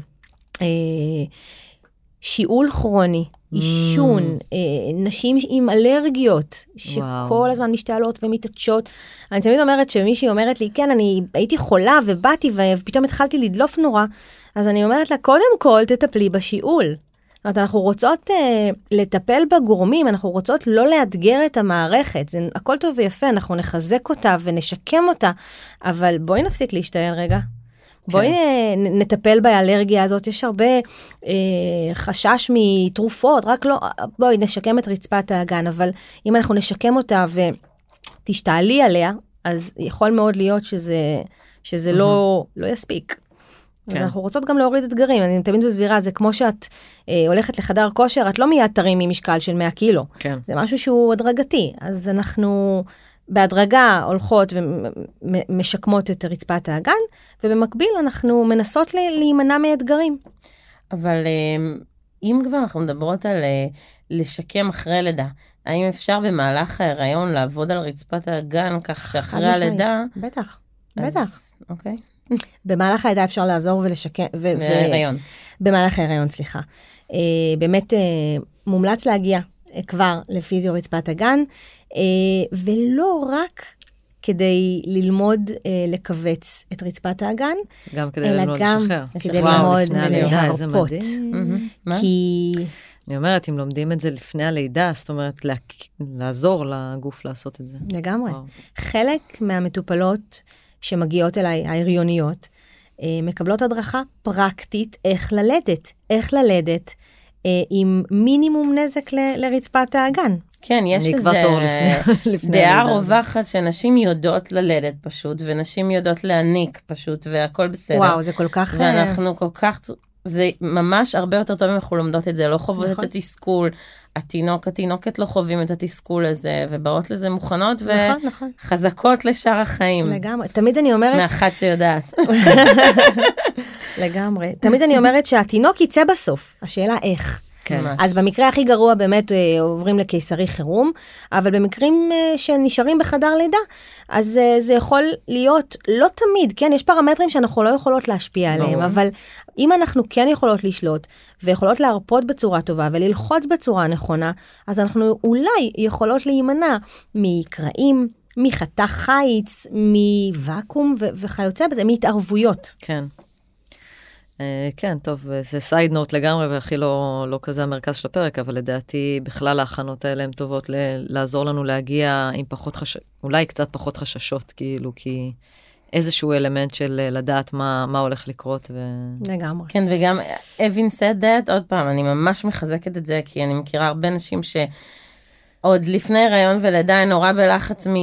[SPEAKER 3] שיעול כרוני, עישון, mm. אה, נשים עם אלרגיות, שכל וואו. הזמן משתעלות ומתעטשות. אני תמיד אומרת שמישהי אומרת לי, כן, אני הייתי חולה ובאתי ופתאום התחלתי לדלוף נורא, אז אני אומרת לה, קודם כל תטפלי בשיעול. זאת אומרת, אנחנו רוצות אה, לטפל בגורמים, אנחנו רוצות לא לאתגר את המערכת, זה הכל טוב ויפה, אנחנו נחזק אותה ונשקם אותה, אבל בואי נפסיק להשתעל רגע. בואי כן. נטפל באלרגיה הזאת, יש הרבה אה, חשש מתרופות, רק לא, בואי נשקם את רצפת האגן, אבל אם אנחנו נשקם אותה ותשתעלי עליה, אז יכול מאוד להיות שזה, שזה לא, לא יספיק. כן. אז אנחנו רוצות גם להוריד אתגרים, אני תמיד מסבירה, זה כמו שאת אה, הולכת לחדר כושר, את לא מיד תרימי משקל של 100 קילו.
[SPEAKER 1] כן.
[SPEAKER 3] זה משהו שהוא הדרגתי, אז אנחנו בהדרגה הולכות ומשקמות את רצפת האגן, ובמקביל אנחנו מנסות להימנע מאתגרים.
[SPEAKER 2] אבל אמ, אם כבר אנחנו מדברות על אה, לשקם אחרי לידה, האם אפשר במהלך ההיריון לעבוד על רצפת האגן כך שאחרי הלידה...
[SPEAKER 3] בטח, אז, בטח.
[SPEAKER 2] אוקיי.
[SPEAKER 3] במהלך הלידה אפשר לעזור ולשקם...
[SPEAKER 2] בהיריון.
[SPEAKER 3] במהלך ההיריון, סליחה. Uh, באמת uh, מומלץ להגיע כבר לפיזיו רצפת הגן. אה, ולא רק כדי ללמוד אה, לכווץ את רצפת האגן,
[SPEAKER 1] גם כדי ללמוד לשחרר.
[SPEAKER 3] אלא גם כדי ללמוד להרפות. כי...
[SPEAKER 1] אני אומרת, אם לומדים את זה לפני הלידה, זאת אומרת, לה... לעזור לגוף לעשות את זה.
[SPEAKER 3] לגמרי. וואו. חלק מהמטופלות שמגיעות אליי, ההריוניות, אה, מקבלות הדרכה פרקטית איך ללדת, איך ללדת אה, עם מינימום נזק ל, לרצפת האגן.
[SPEAKER 2] כן, יש איזה דעה רווחת שנשים יודעות ללדת פשוט, ונשים יודעות להניק פשוט, והכל בסדר.
[SPEAKER 3] וואו, זה כל כך...
[SPEAKER 2] ואנחנו כל כך... זה ממש הרבה יותר טוב אם אנחנו לומדות את זה, לא חוות נכון. את התסכול. התינוק, התינוקת לא חווים את התסכול הזה, ובאות לזה מוכנות
[SPEAKER 3] נכון, נכון.
[SPEAKER 2] וחזקות לשאר החיים.
[SPEAKER 3] לגמרי. תמיד אני אומרת...
[SPEAKER 2] מאחת שיודעת.
[SPEAKER 3] לגמרי. תמיד אני אומרת שהתינוק יצא בסוף, השאלה איך.
[SPEAKER 1] כן.
[SPEAKER 3] אז במקרה הכי גרוע באמת אה, עוברים לקיסרי חירום, אבל במקרים אה, שנשארים בחדר לידה, אז אה, זה יכול להיות, לא תמיד, כן, יש פרמטרים שאנחנו לא יכולות להשפיע עליהם, ברור. אבל אם אנחנו כן יכולות לשלוט, ויכולות להרפות בצורה טובה וללחוץ בצורה נכונה, אז אנחנו אולי יכולות להימנע מקרעים. מחתך חיץ, מוואקום וכיוצא בזה, מהתערבויות.
[SPEAKER 1] כן. אה, כן, טוב, זה סייד נוט לגמרי, והכי לא, לא כזה המרכז של הפרק, אבל לדעתי בכלל ההכנות האלה הן טובות ל- לעזור לנו להגיע עם פחות חששות, אולי קצת פחות חששות, כאילו, כי איזשהו אלמנט של אה, לדעת מה, מה הולך לקרות. ו...
[SPEAKER 3] לגמרי.
[SPEAKER 2] כן, וגם אבין said that, עוד פעם, אני ממש מחזקת את זה, כי אני מכירה הרבה נשים שעוד לפני הריון ולידה הן נורא בלחץ מ...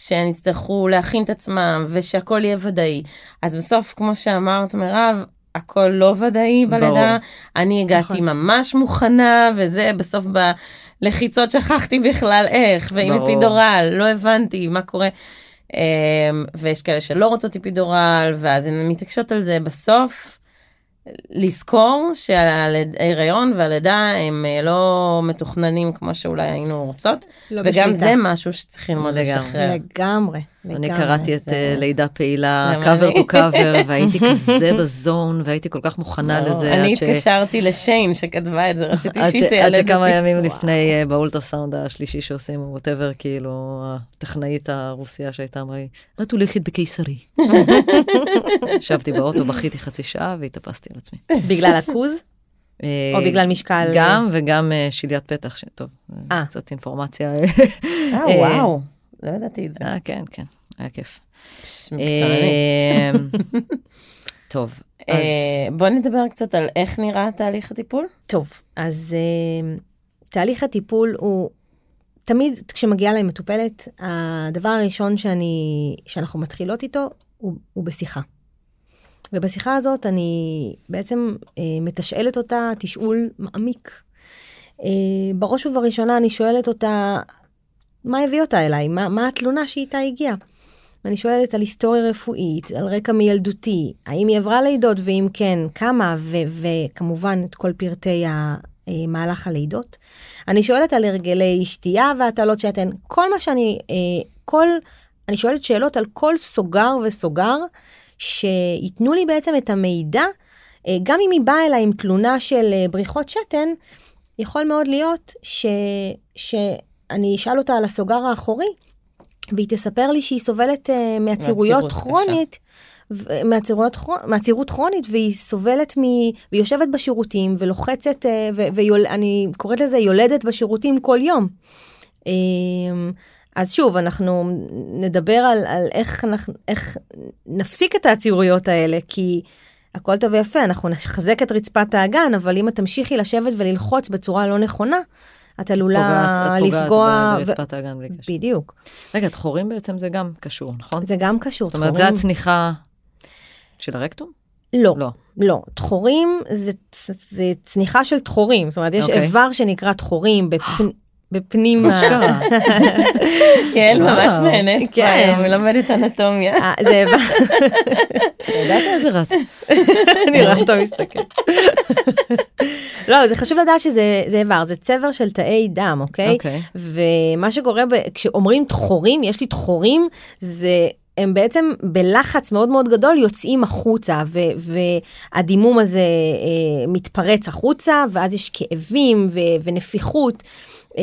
[SPEAKER 2] שהן יצטרכו להכין את עצמם ושהכול יהיה ודאי. אז בסוף, כמו שאמרת, מירב, הכל לא ודאי בלידה.
[SPEAKER 1] ברור.
[SPEAKER 2] אני הגעתי
[SPEAKER 3] נכון.
[SPEAKER 2] ממש מוכנה, וזה בסוף בלחיצות שכחתי בכלל איך, ועם
[SPEAKER 1] ברור.
[SPEAKER 2] אפידורל, לא הבנתי מה קורה. אמ, ויש כאלה שלא רוצות אפידורל, ואז הן מתעקשות על זה. בסוף, לזכור שההיריון והלידה הם אה, לא מתוכננים כמו שאולי היינו רוצות,
[SPEAKER 3] לא
[SPEAKER 2] וגם
[SPEAKER 3] בשליטה.
[SPEAKER 2] זה משהו שצריך ללמוד. לשחרר.
[SPEAKER 3] לגמרי.
[SPEAKER 1] אני
[SPEAKER 3] לגמרי.
[SPEAKER 1] קראתי את אה, לידה פעילה, cover
[SPEAKER 2] אני.
[SPEAKER 1] to cover, והייתי כזה בזון, והייתי כל כך מוכנה
[SPEAKER 2] לא,
[SPEAKER 1] לזה.
[SPEAKER 2] אני
[SPEAKER 1] עד ש-
[SPEAKER 2] התקשרתי לשיין שכתבה את זה, רציתי
[SPEAKER 1] עד
[SPEAKER 2] שהיא
[SPEAKER 1] עד
[SPEAKER 2] תיילד
[SPEAKER 1] שכמה
[SPEAKER 2] אותי.
[SPEAKER 1] ימים לפני, אה, באולטרסאונד השלישי שעושים, או ווטאבר, כאילו, הטכנאית הרוסיה שהייתה אמרה לי, את הולכת בקיסרי. ישבתי באוטו, בכיתי חצי שעה והתאפסתי על עצמי.
[SPEAKER 3] בגלל הכוז? או
[SPEAKER 1] אה,
[SPEAKER 3] בגלל משקל?
[SPEAKER 1] גם וגם שליית פתח, שטוב. קצת אינפורמציה.
[SPEAKER 2] אה, וואו, לא ידעתי את זה.
[SPEAKER 1] אה, כן, כן, היה כיף.
[SPEAKER 2] מקצוענית.
[SPEAKER 1] אה, טוב, אז
[SPEAKER 2] אה, בוא נדבר קצת על איך נראה תהליך הטיפול.
[SPEAKER 3] טוב, אז uh, תהליך הטיפול הוא, תמיד כשמגיעה להם מטופלת, הדבר הראשון שאני, שאנחנו מתחילות איתו הוא, הוא בשיחה. ובשיחה הזאת אני בעצם uh, מתשאלת אותה תשאול מעמיק. Uh, בראש ובראשונה אני שואלת אותה, מה הביא אותה אליי? מה, מה התלונה שאיתה הגיעה? ואני שואלת על היסטוריה רפואית, על רקע מילדותי, האם היא עברה לידות, ואם כן, כמה, ו- וכמובן את כל פרטי אה, מהלך הלידות. אני שואלת על הרגלי שתייה והטלות שאתן, כל מה שאני, אה, כל, אני שואלת שאלות על כל סוגר וסוגר, שייתנו לי בעצם את המידע, אה, גם אם היא באה אליי עם תלונה של בריחות שתן, יכול מאוד להיות ש, שאני אשאל אותה על הסוגר האחורי, והיא תספר לי שהיא סובלת uh, מעצירויות כרונית, ו- מעצירויות כרונ- מעצירות כרונית, והיא סובלת מ... והיא יושבת בשירותים ולוחצת, uh, ואני קוראת לזה יולדת בשירותים כל יום. Um, אז שוב, אנחנו נדבר על, על איך, אנחנו, איך נפסיק את העצירויות האלה, כי הכל טוב ויפה, אנחנו נחזק את רצפת האגן, אבל אם את תמשיכי לשבת וללחוץ בצורה לא נכונה, את עלולה
[SPEAKER 1] פוגעת- את פוגעת
[SPEAKER 3] לפגוע...
[SPEAKER 1] ברצפת האגן בלי קשר.
[SPEAKER 3] בדיוק.
[SPEAKER 1] רגע, דחורים בעצם זה גם קשור, נכון?
[SPEAKER 3] זה גם קשור.
[SPEAKER 1] זאת אומרת, זה הצניחה של הרקטום?
[SPEAKER 3] לא,
[SPEAKER 1] לא.
[SPEAKER 3] לא. דחורים זה, זה צניחה של דחורים. זאת אומרת, יש
[SPEAKER 1] אוקיי.
[SPEAKER 3] איבר שנקרא דחורים בפנ... בפנים... ה-.
[SPEAKER 2] יעל
[SPEAKER 1] וואו.
[SPEAKER 2] ממש נהנית פה
[SPEAKER 3] כן.
[SPEAKER 2] היום, היא לומדת אנטומיה.
[SPEAKER 3] אה, זה איבר,
[SPEAKER 1] ידעת את זה, רז?
[SPEAKER 3] נראה אותו מסתכל. לא, זה חשוב לדעת שזה זה איבר, זה צבר של תאי דם, אוקיי?
[SPEAKER 1] אוקיי.
[SPEAKER 3] ומה שקורה כשאומרים דחורים, יש לי דחורים, זה... הם בעצם בלחץ מאוד מאוד גדול יוצאים החוצה, ו- והדימום הזה אה, מתפרץ החוצה, ואז יש כאבים ו- ונפיחות. אה,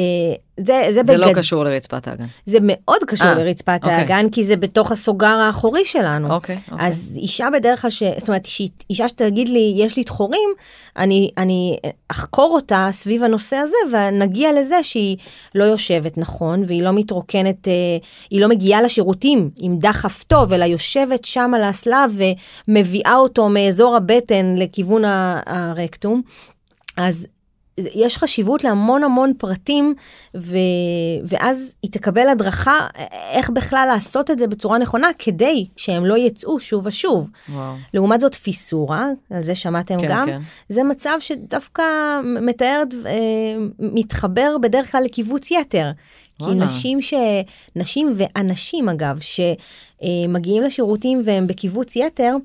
[SPEAKER 3] זה, זה,
[SPEAKER 1] זה לא
[SPEAKER 3] בגד-
[SPEAKER 1] קשור לרצפת האגן.
[SPEAKER 3] זה מאוד קשור
[SPEAKER 1] אה,
[SPEAKER 3] לרצפת
[SPEAKER 1] אוקיי.
[SPEAKER 3] האגן, כי זה בתוך הסוגר האחורי שלנו.
[SPEAKER 1] אוקיי, אוקיי.
[SPEAKER 3] אז אישה בדרך כלל, ש... זאת אומרת, אישה שתגיד לי, יש לי דחורים, אני, אני אחקור אותה סביב הנושא הזה, ונגיע לזה שהיא לא יושבת נכון, והיא לא מתרוקנת, אה, היא לא מגיעה לשירותים עם דחף טוב, אלא יושבת שם על האסלה ומביאה אותו מאזור הבטן לכיוון הרקטום. אז יש חשיבות להמון המון פרטים, ו... ואז היא תקבל הדרכה איך בכלל לעשות את זה בצורה נכונה, כדי שהם לא יצאו שוב ושוב.
[SPEAKER 1] וואו.
[SPEAKER 3] לעומת זאת פיסורה, על זה שמעתם
[SPEAKER 1] כן,
[SPEAKER 3] גם,
[SPEAKER 1] כן.
[SPEAKER 3] זה מצב שדווקא מתאר, אה, מתחבר בדרך כלל לקיבוץ יתר. כי
[SPEAKER 1] וואלה.
[SPEAKER 3] נשים ש... נשים ואנשים אגב, שמגיעים לשירותים והם בקיבוץ יתר,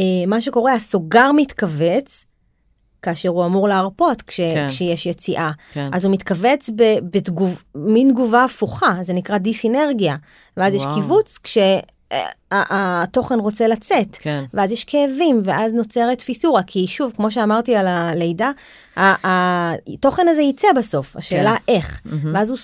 [SPEAKER 3] אה, מה שקורה, הסוגר מתכווץ, כאשר הוא אמור להרפות כש...
[SPEAKER 1] כן.
[SPEAKER 3] כשיש יציאה.
[SPEAKER 1] כן.
[SPEAKER 3] אז הוא מתכווץ ב- בתגוב... מין תגובה הפוכה, זה נקרא דיסינרגיה. ואז יש
[SPEAKER 1] וואו.
[SPEAKER 3] קיבוץ כשהתוכן רוצה לצאת.
[SPEAKER 1] כן.
[SPEAKER 3] ואז יש כאבים, ואז נוצרת פיסורה, כי שוב, כמו שאמרתי על הלידה, התוכן הזה יצא בסוף, השאלה
[SPEAKER 1] כן.
[SPEAKER 3] איך.
[SPEAKER 1] מהמם.
[SPEAKER 3] ואז הוא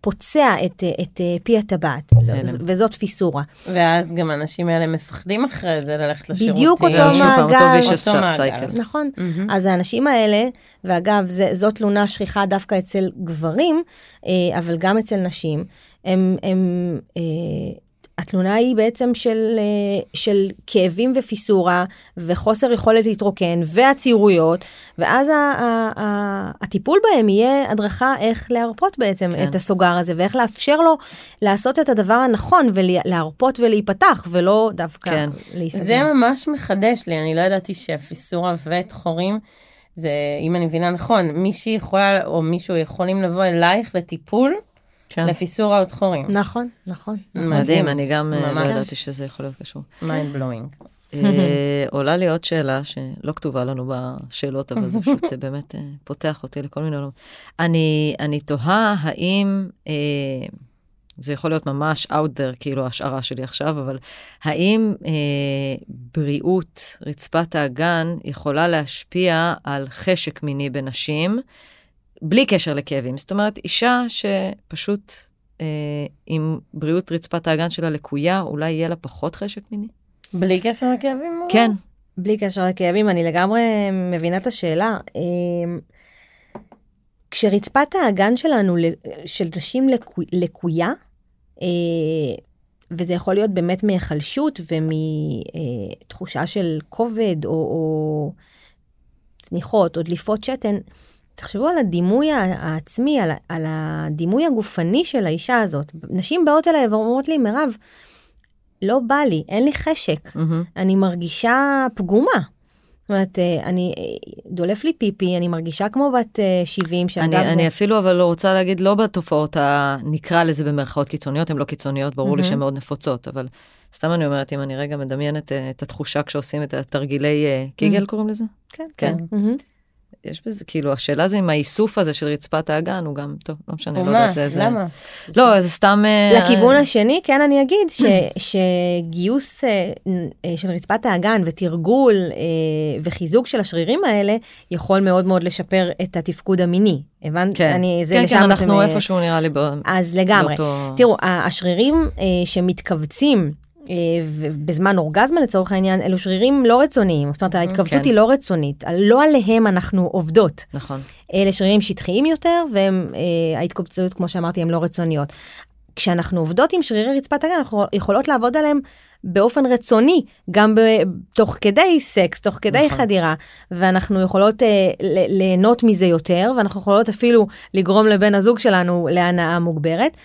[SPEAKER 3] פוצע את, את אה, פי הטבעת,
[SPEAKER 1] הלם.
[SPEAKER 3] וזאת פיסורה.
[SPEAKER 2] ואז גם האנשים האלה מפחדים אחרי זה ללכת לשירותים.
[SPEAKER 3] בדיוק אותו
[SPEAKER 1] פעם, אותו
[SPEAKER 3] מעגל.
[SPEAKER 2] אותו מעגל.
[SPEAKER 3] נכון.
[SPEAKER 2] מהמם.
[SPEAKER 3] אז האנשים האלה, ואגב, זה, זאת תלונה שכיחה דווקא אצל גברים, אה, אבל גם אצל נשים, הם, הם, אה, התלונה היא בעצם של, אה, של כאבים ופיסורה וחוסר יכולת להתרוקן והצירויות, ואז ה, ה, ה, הטיפול בהם יהיה הדרכה איך להרפות בעצם כן. את הסוגר הזה, ואיך לאפשר לו לעשות את הדבר הנכון ולהרפות ולהיפתח, ולא דווקא כן. להיסגר.
[SPEAKER 2] זה ממש מחדש לי, אני לא ידעתי שהפיסורה ואת חורים, זה, אם אני מבינה נכון, מישהי יכולה, או מישהו יכולים לבוא אלייך לטיפול, כן. לפיסור עוד חורים.
[SPEAKER 3] נכון, נכון.
[SPEAKER 1] מדהים, אני גם אה, לא ידעתי שזה יכול להיות קשור.
[SPEAKER 2] mind blowing.
[SPEAKER 1] אה, עולה לי עוד שאלה שלא כתובה לנו בשאלות, אבל זה פשוט אה, באמת פותח אותי לכל מיני עולמות. אני, אני תוהה האם, אה, זה יכול להיות ממש out there, כאילו ההשערה שלי עכשיו, אבל האם אה, בריאות רצפת האגן יכולה להשפיע על חשק מיני בנשים? בלי קשר לכאבים. זאת אומרת, אישה שפשוט אה, עם בריאות רצפת האגן שלה לקויה, אולי יהיה לה פחות חשק מיני?
[SPEAKER 2] בלי קשר לכאבים?
[SPEAKER 1] כן.
[SPEAKER 3] בלי קשר לכאבים, אני לגמרי מבינה את השאלה. אה, כשרצפת האגן שלנו, של נשים לקו, לקויה, אה, וזה יכול להיות באמת מהיחלשות ומתחושה של כובד או, או צניחות או דליפות שתן, תחשבו על הדימוי העצמי, על, על הדימוי הגופני של האישה הזאת. נשים באות אליי ואומרות לי, מירב, לא בא לי, אין לי חשק, mm-hmm. אני מרגישה פגומה. זאת אומרת, אה, אני, אה, דולף לי פיפי, אני מרגישה כמו בת 70,
[SPEAKER 1] אה, שאגב אני, זה... אני אפילו אבל לא רוצה להגיד, לא בתופעות, ה... נקרא לזה במרכאות קיצוניות, הן לא קיצוניות, ברור mm-hmm. לי שהן מאוד נפוצות, אבל סתם אני אומרת, אם אני רגע מדמיינת את התחושה כשעושים את התרגילי קיגל, mm-hmm. קוראים לזה?
[SPEAKER 3] כן, כן. כן. Mm-hmm.
[SPEAKER 1] יש בזה, כאילו, השאלה זה אם האיסוף הזה של רצפת האגן הוא גם, טוב, לא משנה, לא יודעת,
[SPEAKER 2] זה... למה?
[SPEAKER 1] לא, זה סתם...
[SPEAKER 3] אה, לכיוון השני, כן, אני אגיד ש, שגיוס אה, אה, של רצפת האגן ותרגול וחיזוק של השרירים האלה, יכול מאוד מאוד לשפר את התפקוד המיני. הבנת?
[SPEAKER 1] כן, אני, זה כן, כן, אנחנו איפשהו נראה לי באותו...
[SPEAKER 3] אז לגמרי. תראו, השרירים שמתכווצים, אה, בזמן אורגזמה לצורך העניין, אלו שרירים לא רצוניים, זאת אומרת ההתכווצות כן. היא לא רצונית, לא עליהם אנחנו עובדות.
[SPEAKER 1] נכון.
[SPEAKER 3] אלה שרירים שטחיים יותר, וההתכווצות, כמו שאמרתי, הן לא רצוניות. כשאנחנו עובדות עם שרירי רצפת הגן, אנחנו יכולות לעבוד עליהם באופן רצוני, גם ב- תוך כדי סקס, תוך כדי נכון. חדירה, ואנחנו יכולות אה, ליהנות מזה יותר, ואנחנו יכולות אפילו לגרום לבן הזוג שלנו להנאה מוגברת,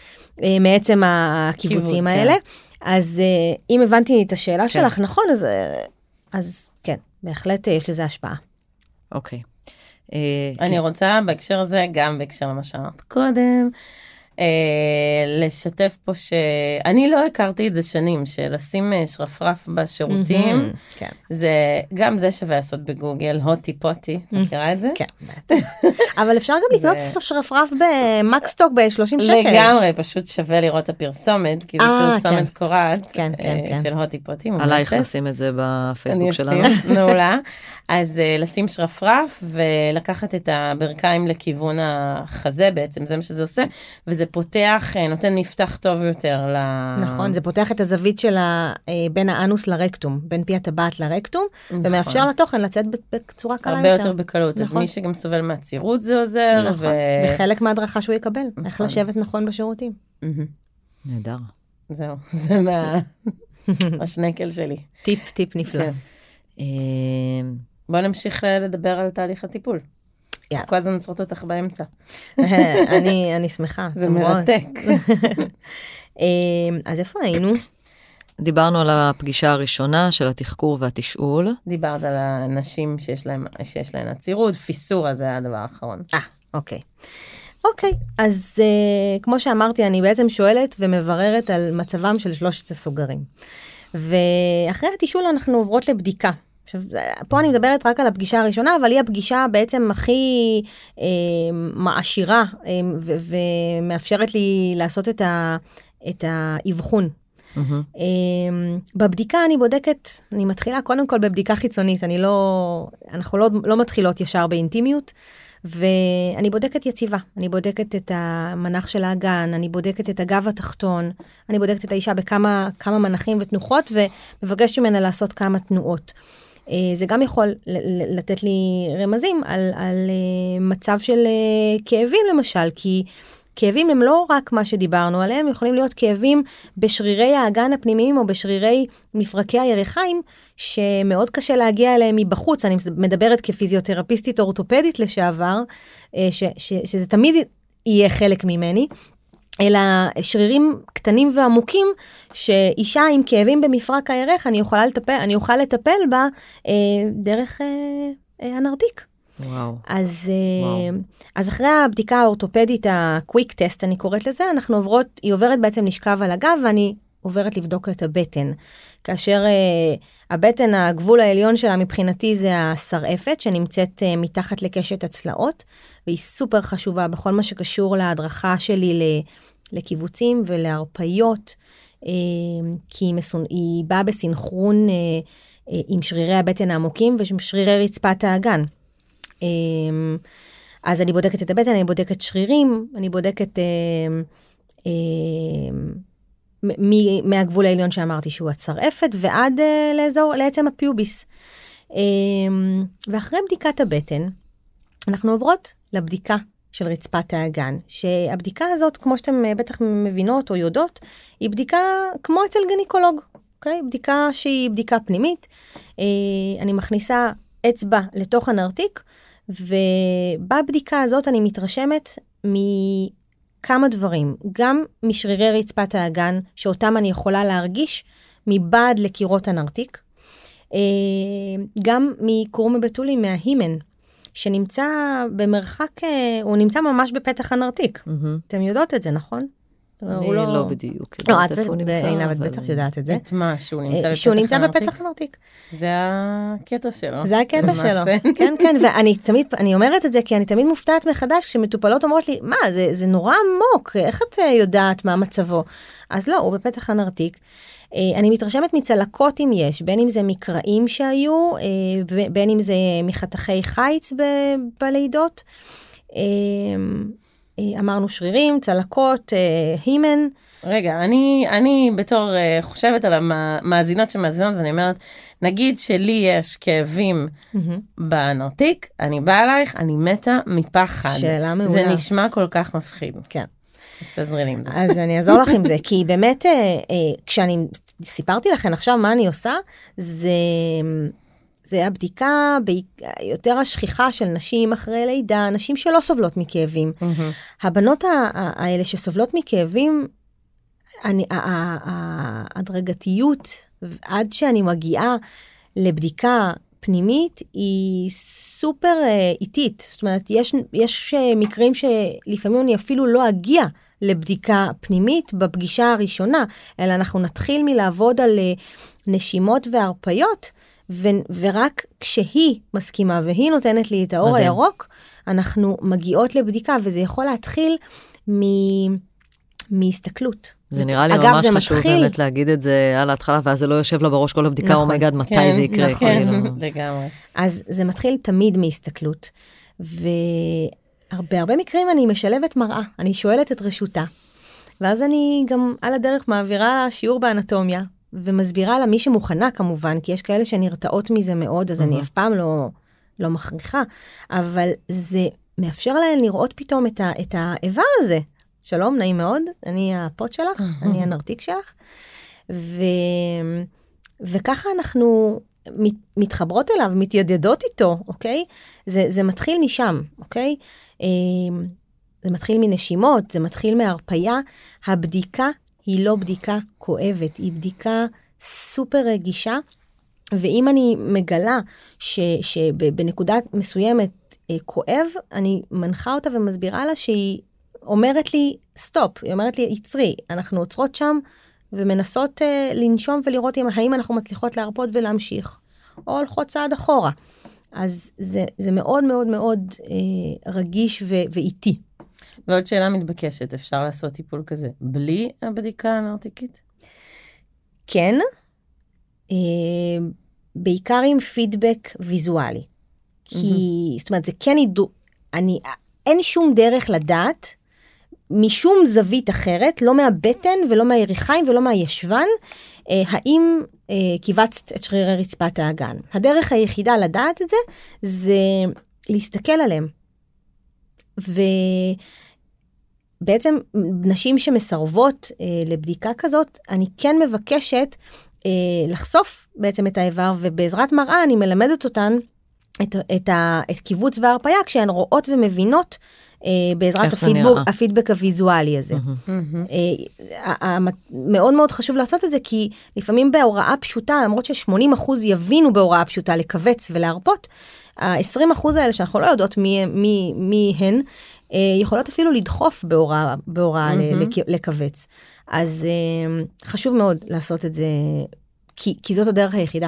[SPEAKER 3] אה, מעצם הקיבוצים האלה. כן. אז אה, אם הבנתי את השאלה כן. שלך נכון, אז, אה, אז כן, בהחלט אה, יש לזה השפעה.
[SPEAKER 1] אוקיי.
[SPEAKER 2] אני רוצה בהקשר הזה, גם בהקשר למה שאמרת קודם, לשתף פה שאני לא הכרתי את זה שנים, שלשים אה, שרפרף בשירותים, mm-hmm, כן. זה גם זה שווה לעשות בגוגל, הוטי פוטי, את מכירה את זה?
[SPEAKER 3] כן, אבל אפשר גם לקנות שרפרף במקסטוק ב-30 שקל.
[SPEAKER 2] לגמרי, פשוט שווה לראות את הפרסומת, כי זו אה, פרסומת כן. קורעת כן, כן, כן. של הוטי פוטי.
[SPEAKER 1] עלייך לשים את זה בפייסבוק שלנו.
[SPEAKER 2] אני אשים, מעולה. אז לשים שרפרף ולקחת את הברכיים לכיוון החזה בעצם, זה מה שזה עושה, וזה זה פותח, אה, נותן מפתח טוב יותר ל...
[SPEAKER 3] נכון, זה פותח את הזווית של ה... אה, בין האנוס לרקטום, בין פי הטבעת לרקטום, נכון. ומאפשר לתוכן לצאת בצורה קלה
[SPEAKER 2] יותר. הרבה יותר בקלות, נכון. אז מי שגם סובל מעצירות זה עוזר.
[SPEAKER 3] נכון, ו... זה חלק מההדרכה שהוא יקבל, נכון. איך לשבת נכון בשירותים.
[SPEAKER 1] נהדר.
[SPEAKER 2] זהו, זה מה... השנקל שלי.
[SPEAKER 3] טיפ, טיפ נפלא. כן.
[SPEAKER 2] אה, בוא נמשיך לדבר על תהליך הטיפול. יאללה. כל הזמן עוצרות אותך באמצע.
[SPEAKER 3] אני, אני שמחה.
[SPEAKER 2] זה מרתק.
[SPEAKER 3] אמ, אז איפה היינו?
[SPEAKER 1] דיברנו על הפגישה הראשונה של התחקור והתשאול.
[SPEAKER 2] דיברת על הנשים שיש להן, שיש להן עצירות, פיסורה זה הדבר האחרון.
[SPEAKER 3] אה, אוקיי. אוקיי, אז uh, כמו שאמרתי, אני בעצם שואלת ומבררת על מצבם של שלושת הסוגרים. ואחרי התשאול אנחנו עוברות לבדיקה. עכשיו, פה אני מדברת רק על הפגישה הראשונה, אבל היא הפגישה בעצם הכי אה, מעשירה אה, ו- ומאפשרת לי לעשות את, ה- את האבחון. Mm-hmm. אה, בבדיקה אני בודקת, אני מתחילה קודם כל בבדיקה חיצונית, אני לא, אנחנו לא, לא מתחילות ישר באינטימיות. ואני בודקת יציבה, אני בודקת את המנח של האגן, אני בודקת את הגב התחתון, אני בודקת את האישה בכמה מנחים ותנוחות ומבקשת ממנה לעשות כמה תנועות. אה, זה גם יכול לתת לי רמזים על, על אה, מצב של אה, כאבים למשל, כי כאבים הם לא רק מה שדיברנו עליהם, יכולים להיות כאבים בשרירי האגן הפנימיים או בשרירי מפרקי הירכיים, שמאוד קשה להגיע אליהם מבחוץ. אני מדברת כפיזיותרפיסטית אורתופדית לשעבר, ש, ש, שזה תמיד יהיה חלק ממני. אלא שרירים קטנים ועמוקים שאישה עם כאבים במפרק הירך אני יכולה לטפל אני אוכל לטפל בה אה, דרך אה, אה, הנרתיק.
[SPEAKER 1] וואו.
[SPEAKER 3] אז, וואו. אז אחרי הבדיקה האורתופדית הקוויק טסט אני קוראת לזה אנחנו עוברות היא עוברת בעצם לשכב על הגב ואני עוברת לבדוק את הבטן. כאשר uh, הבטן הגבול העליון שלה מבחינתי זה השרעפת שנמצאת uh, מתחת לקשת הצלעות והיא סופר חשובה בכל מה שקשור להדרכה שלי לקיבוצים ולהרפיות uh, כי היא, מסונ... היא באה בסינכרון uh, uh, עם שרירי הבטן העמוקים ושרירי רצפת האגן. אז אני בודקת את הבטן, אני בודקת שרירים, אני בודקת... Uh, מהגבול העליון שאמרתי שהוא הצרעפת ועד uh, לאזור, לעצם הפיוביס. Um, ואחרי בדיקת הבטן, אנחנו עוברות לבדיקה של רצפת האגן, שהבדיקה הזאת, כמו שאתם אה, בטח מבינות או יודעות, היא בדיקה כמו אצל גניקולוג, אוקיי? בדיקה שהיא בדיקה פנימית. Uh, אני מכניסה אצבע לתוך הנרתיק, ובבדיקה הזאת אני מתרשמת כמה דברים, גם משרירי רצפת האגן, שאותם אני יכולה להרגיש מבעד לקירות הנרתיק, אה, גם מקרום הבתולים, מההימן, שנמצא במרחק, אה, הוא נמצא ממש בפתח הנרתיק. Mm-hmm. אתם יודעות את זה, נכון?
[SPEAKER 1] אני לא, לא בדיוק
[SPEAKER 3] לא, יודעת איפה הוא נמצא. עינב, את בטח יודעת את זה.
[SPEAKER 2] את מה, שהוא נמצא בפתח
[SPEAKER 3] הנרתיק? שהוא נמצא בפתח הנרתיק.
[SPEAKER 2] זה הקטע שלו.
[SPEAKER 3] זה הקטע שלו, כן, כן, ואני תמיד, אני אומרת את זה כי אני תמיד מופתעת מחדש כשמטופלות אומרות לי, מה, זה, זה נורא עמוק, איך את אה, יודעת מה מצבו? אז לא, הוא בפתח הנרתיק. אה, אני מתרשמת מצלקות אם יש, בין אם זה מקרעים שהיו, אה, בין אם זה מחתכי חיץ בלידות. אה, אמרנו שרירים, צלקות, הימן.
[SPEAKER 2] רגע, אני, אני בתור חושבת על המאזינות שמאזינות ואני אומרת, נגיד שלי יש כאבים mm-hmm. בנרתיק, אני באה אלייך, אני מתה מפחד.
[SPEAKER 3] שאלה מעולה.
[SPEAKER 2] זה נשמע כל כך מפחיד.
[SPEAKER 3] כן.
[SPEAKER 2] אז תעזרי לי עם זה.
[SPEAKER 3] אז אני אעזור לך עם זה, כי באמת, uh, uh, כשאני סיפרתי לכם עכשיו מה אני עושה, זה... זה הבדיקה יותר השכיחה של נשים אחרי לידה, נשים שלא סובלות מכאבים. Mm-hmm. הבנות האלה שסובלות מכאבים, אני, ההדרגתיות עד שאני מגיעה לבדיקה פנימית היא סופר אה, איטית. זאת אומרת, יש, יש אה, מקרים שלפעמים אני אפילו לא אגיע לבדיקה פנימית בפגישה הראשונה, אלא אנחנו נתחיל מלעבוד על אה, נשימות והרפיות. ו- ורק כשהיא מסכימה והיא נותנת לי את האור מדהים. הירוק, אנחנו מגיעות לבדיקה, וזה יכול להתחיל מ... מהסתכלות.
[SPEAKER 1] זה נראה לי אגב, ממש חשוב מתחיל... באמת להגיד את זה על ההתחלה, ואז זה לא יושב לה בראש כל הבדיקה, נכון, oh my god, מתי כן, זה יקרה.
[SPEAKER 2] נכון, כאילו. לגמרי.
[SPEAKER 3] אז זה מתחיל תמיד מהסתכלות. והרבה הרבה מקרים אני משלבת מראה, אני שואלת את רשותה. ואז אני גם על הדרך מעבירה שיעור באנטומיה, ומסבירה לה מי שמוכנה כמובן, כי יש כאלה שנרתעות מזה מאוד, אז אני אף פעם לא, לא מכריחה, אבל זה מאפשר להן לראות פתאום את, ה, את האיבר הזה. שלום, נעים מאוד, אני הפוט שלך, אני הנרתיק שלך. ו... וככה אנחנו מת, מתחברות אליו, מתיידדות איתו, אוקיי? זה, זה מתחיל משם, אוקיי? אמ, זה מתחיל מנשימות, זה מתחיל מהרפייה. הבדיקה היא לא בדיקה כואבת, היא בדיקה סופר רגישה. ואם אני מגלה ש, שבנקודה מסוימת אה, כואב, אני מנחה אותה ומסבירה לה שהיא אומרת לי stop, היא אומרת לי עצרי, אנחנו עוצרות שם ומנסות אה, לנשום ולראות אם, האם אנחנו מצליחות להרפות ולהמשיך, או הולכות צעד אחורה. אז זה, זה מאוד מאוד מאוד אה, רגיש ו, ואיטי.
[SPEAKER 2] ועוד שאלה מתבקשת, אפשר לעשות טיפול כזה בלי הבדיקה הנרתיקית?
[SPEAKER 3] כן, אה, בעיקר עם פידבק ויזואלי. כי, mm-hmm. זאת אומרת, זה כן ידעו, אני, אין שום דרך לדעת משום זווית אחרת, לא מהבטן ולא מהיריחיים ולא מהישבן, אה, האם אה, כיווצת את שרירי רצפת האגן. הדרך היחידה לדעת את זה, זה להסתכל עליהם. ו... בעצם נשים שמסרבות אה, לבדיקה כזאת, אני כן מבקשת לחשוף בעצם את האיבר, ובעזרת מראה אני מלמדת אותן את, את, ה, את קיבוץ והרפאיה כשהן רואות ומבינות אה, בעזרת
[SPEAKER 1] זה
[SPEAKER 3] הפידבק, הוויזואלי הזה.
[SPEAKER 2] מהמם.
[SPEAKER 3] אה, מאוד מאוד חשוב לעשות את זה, כי לפעמים בהוראה פשוטה, למרות ש-80% יבינו בהוראה פשוטה לכווץ ולהרפות, ה-20% האלה שאנחנו לא יודעות מי, מי, מי הן, אה, יכולות אפילו לדחוף בהוראה, בהוראה לכ- לכווץ. אז אה, חשוב מאוד לעשות את זה, כי, כי זאת הדרך היחידה.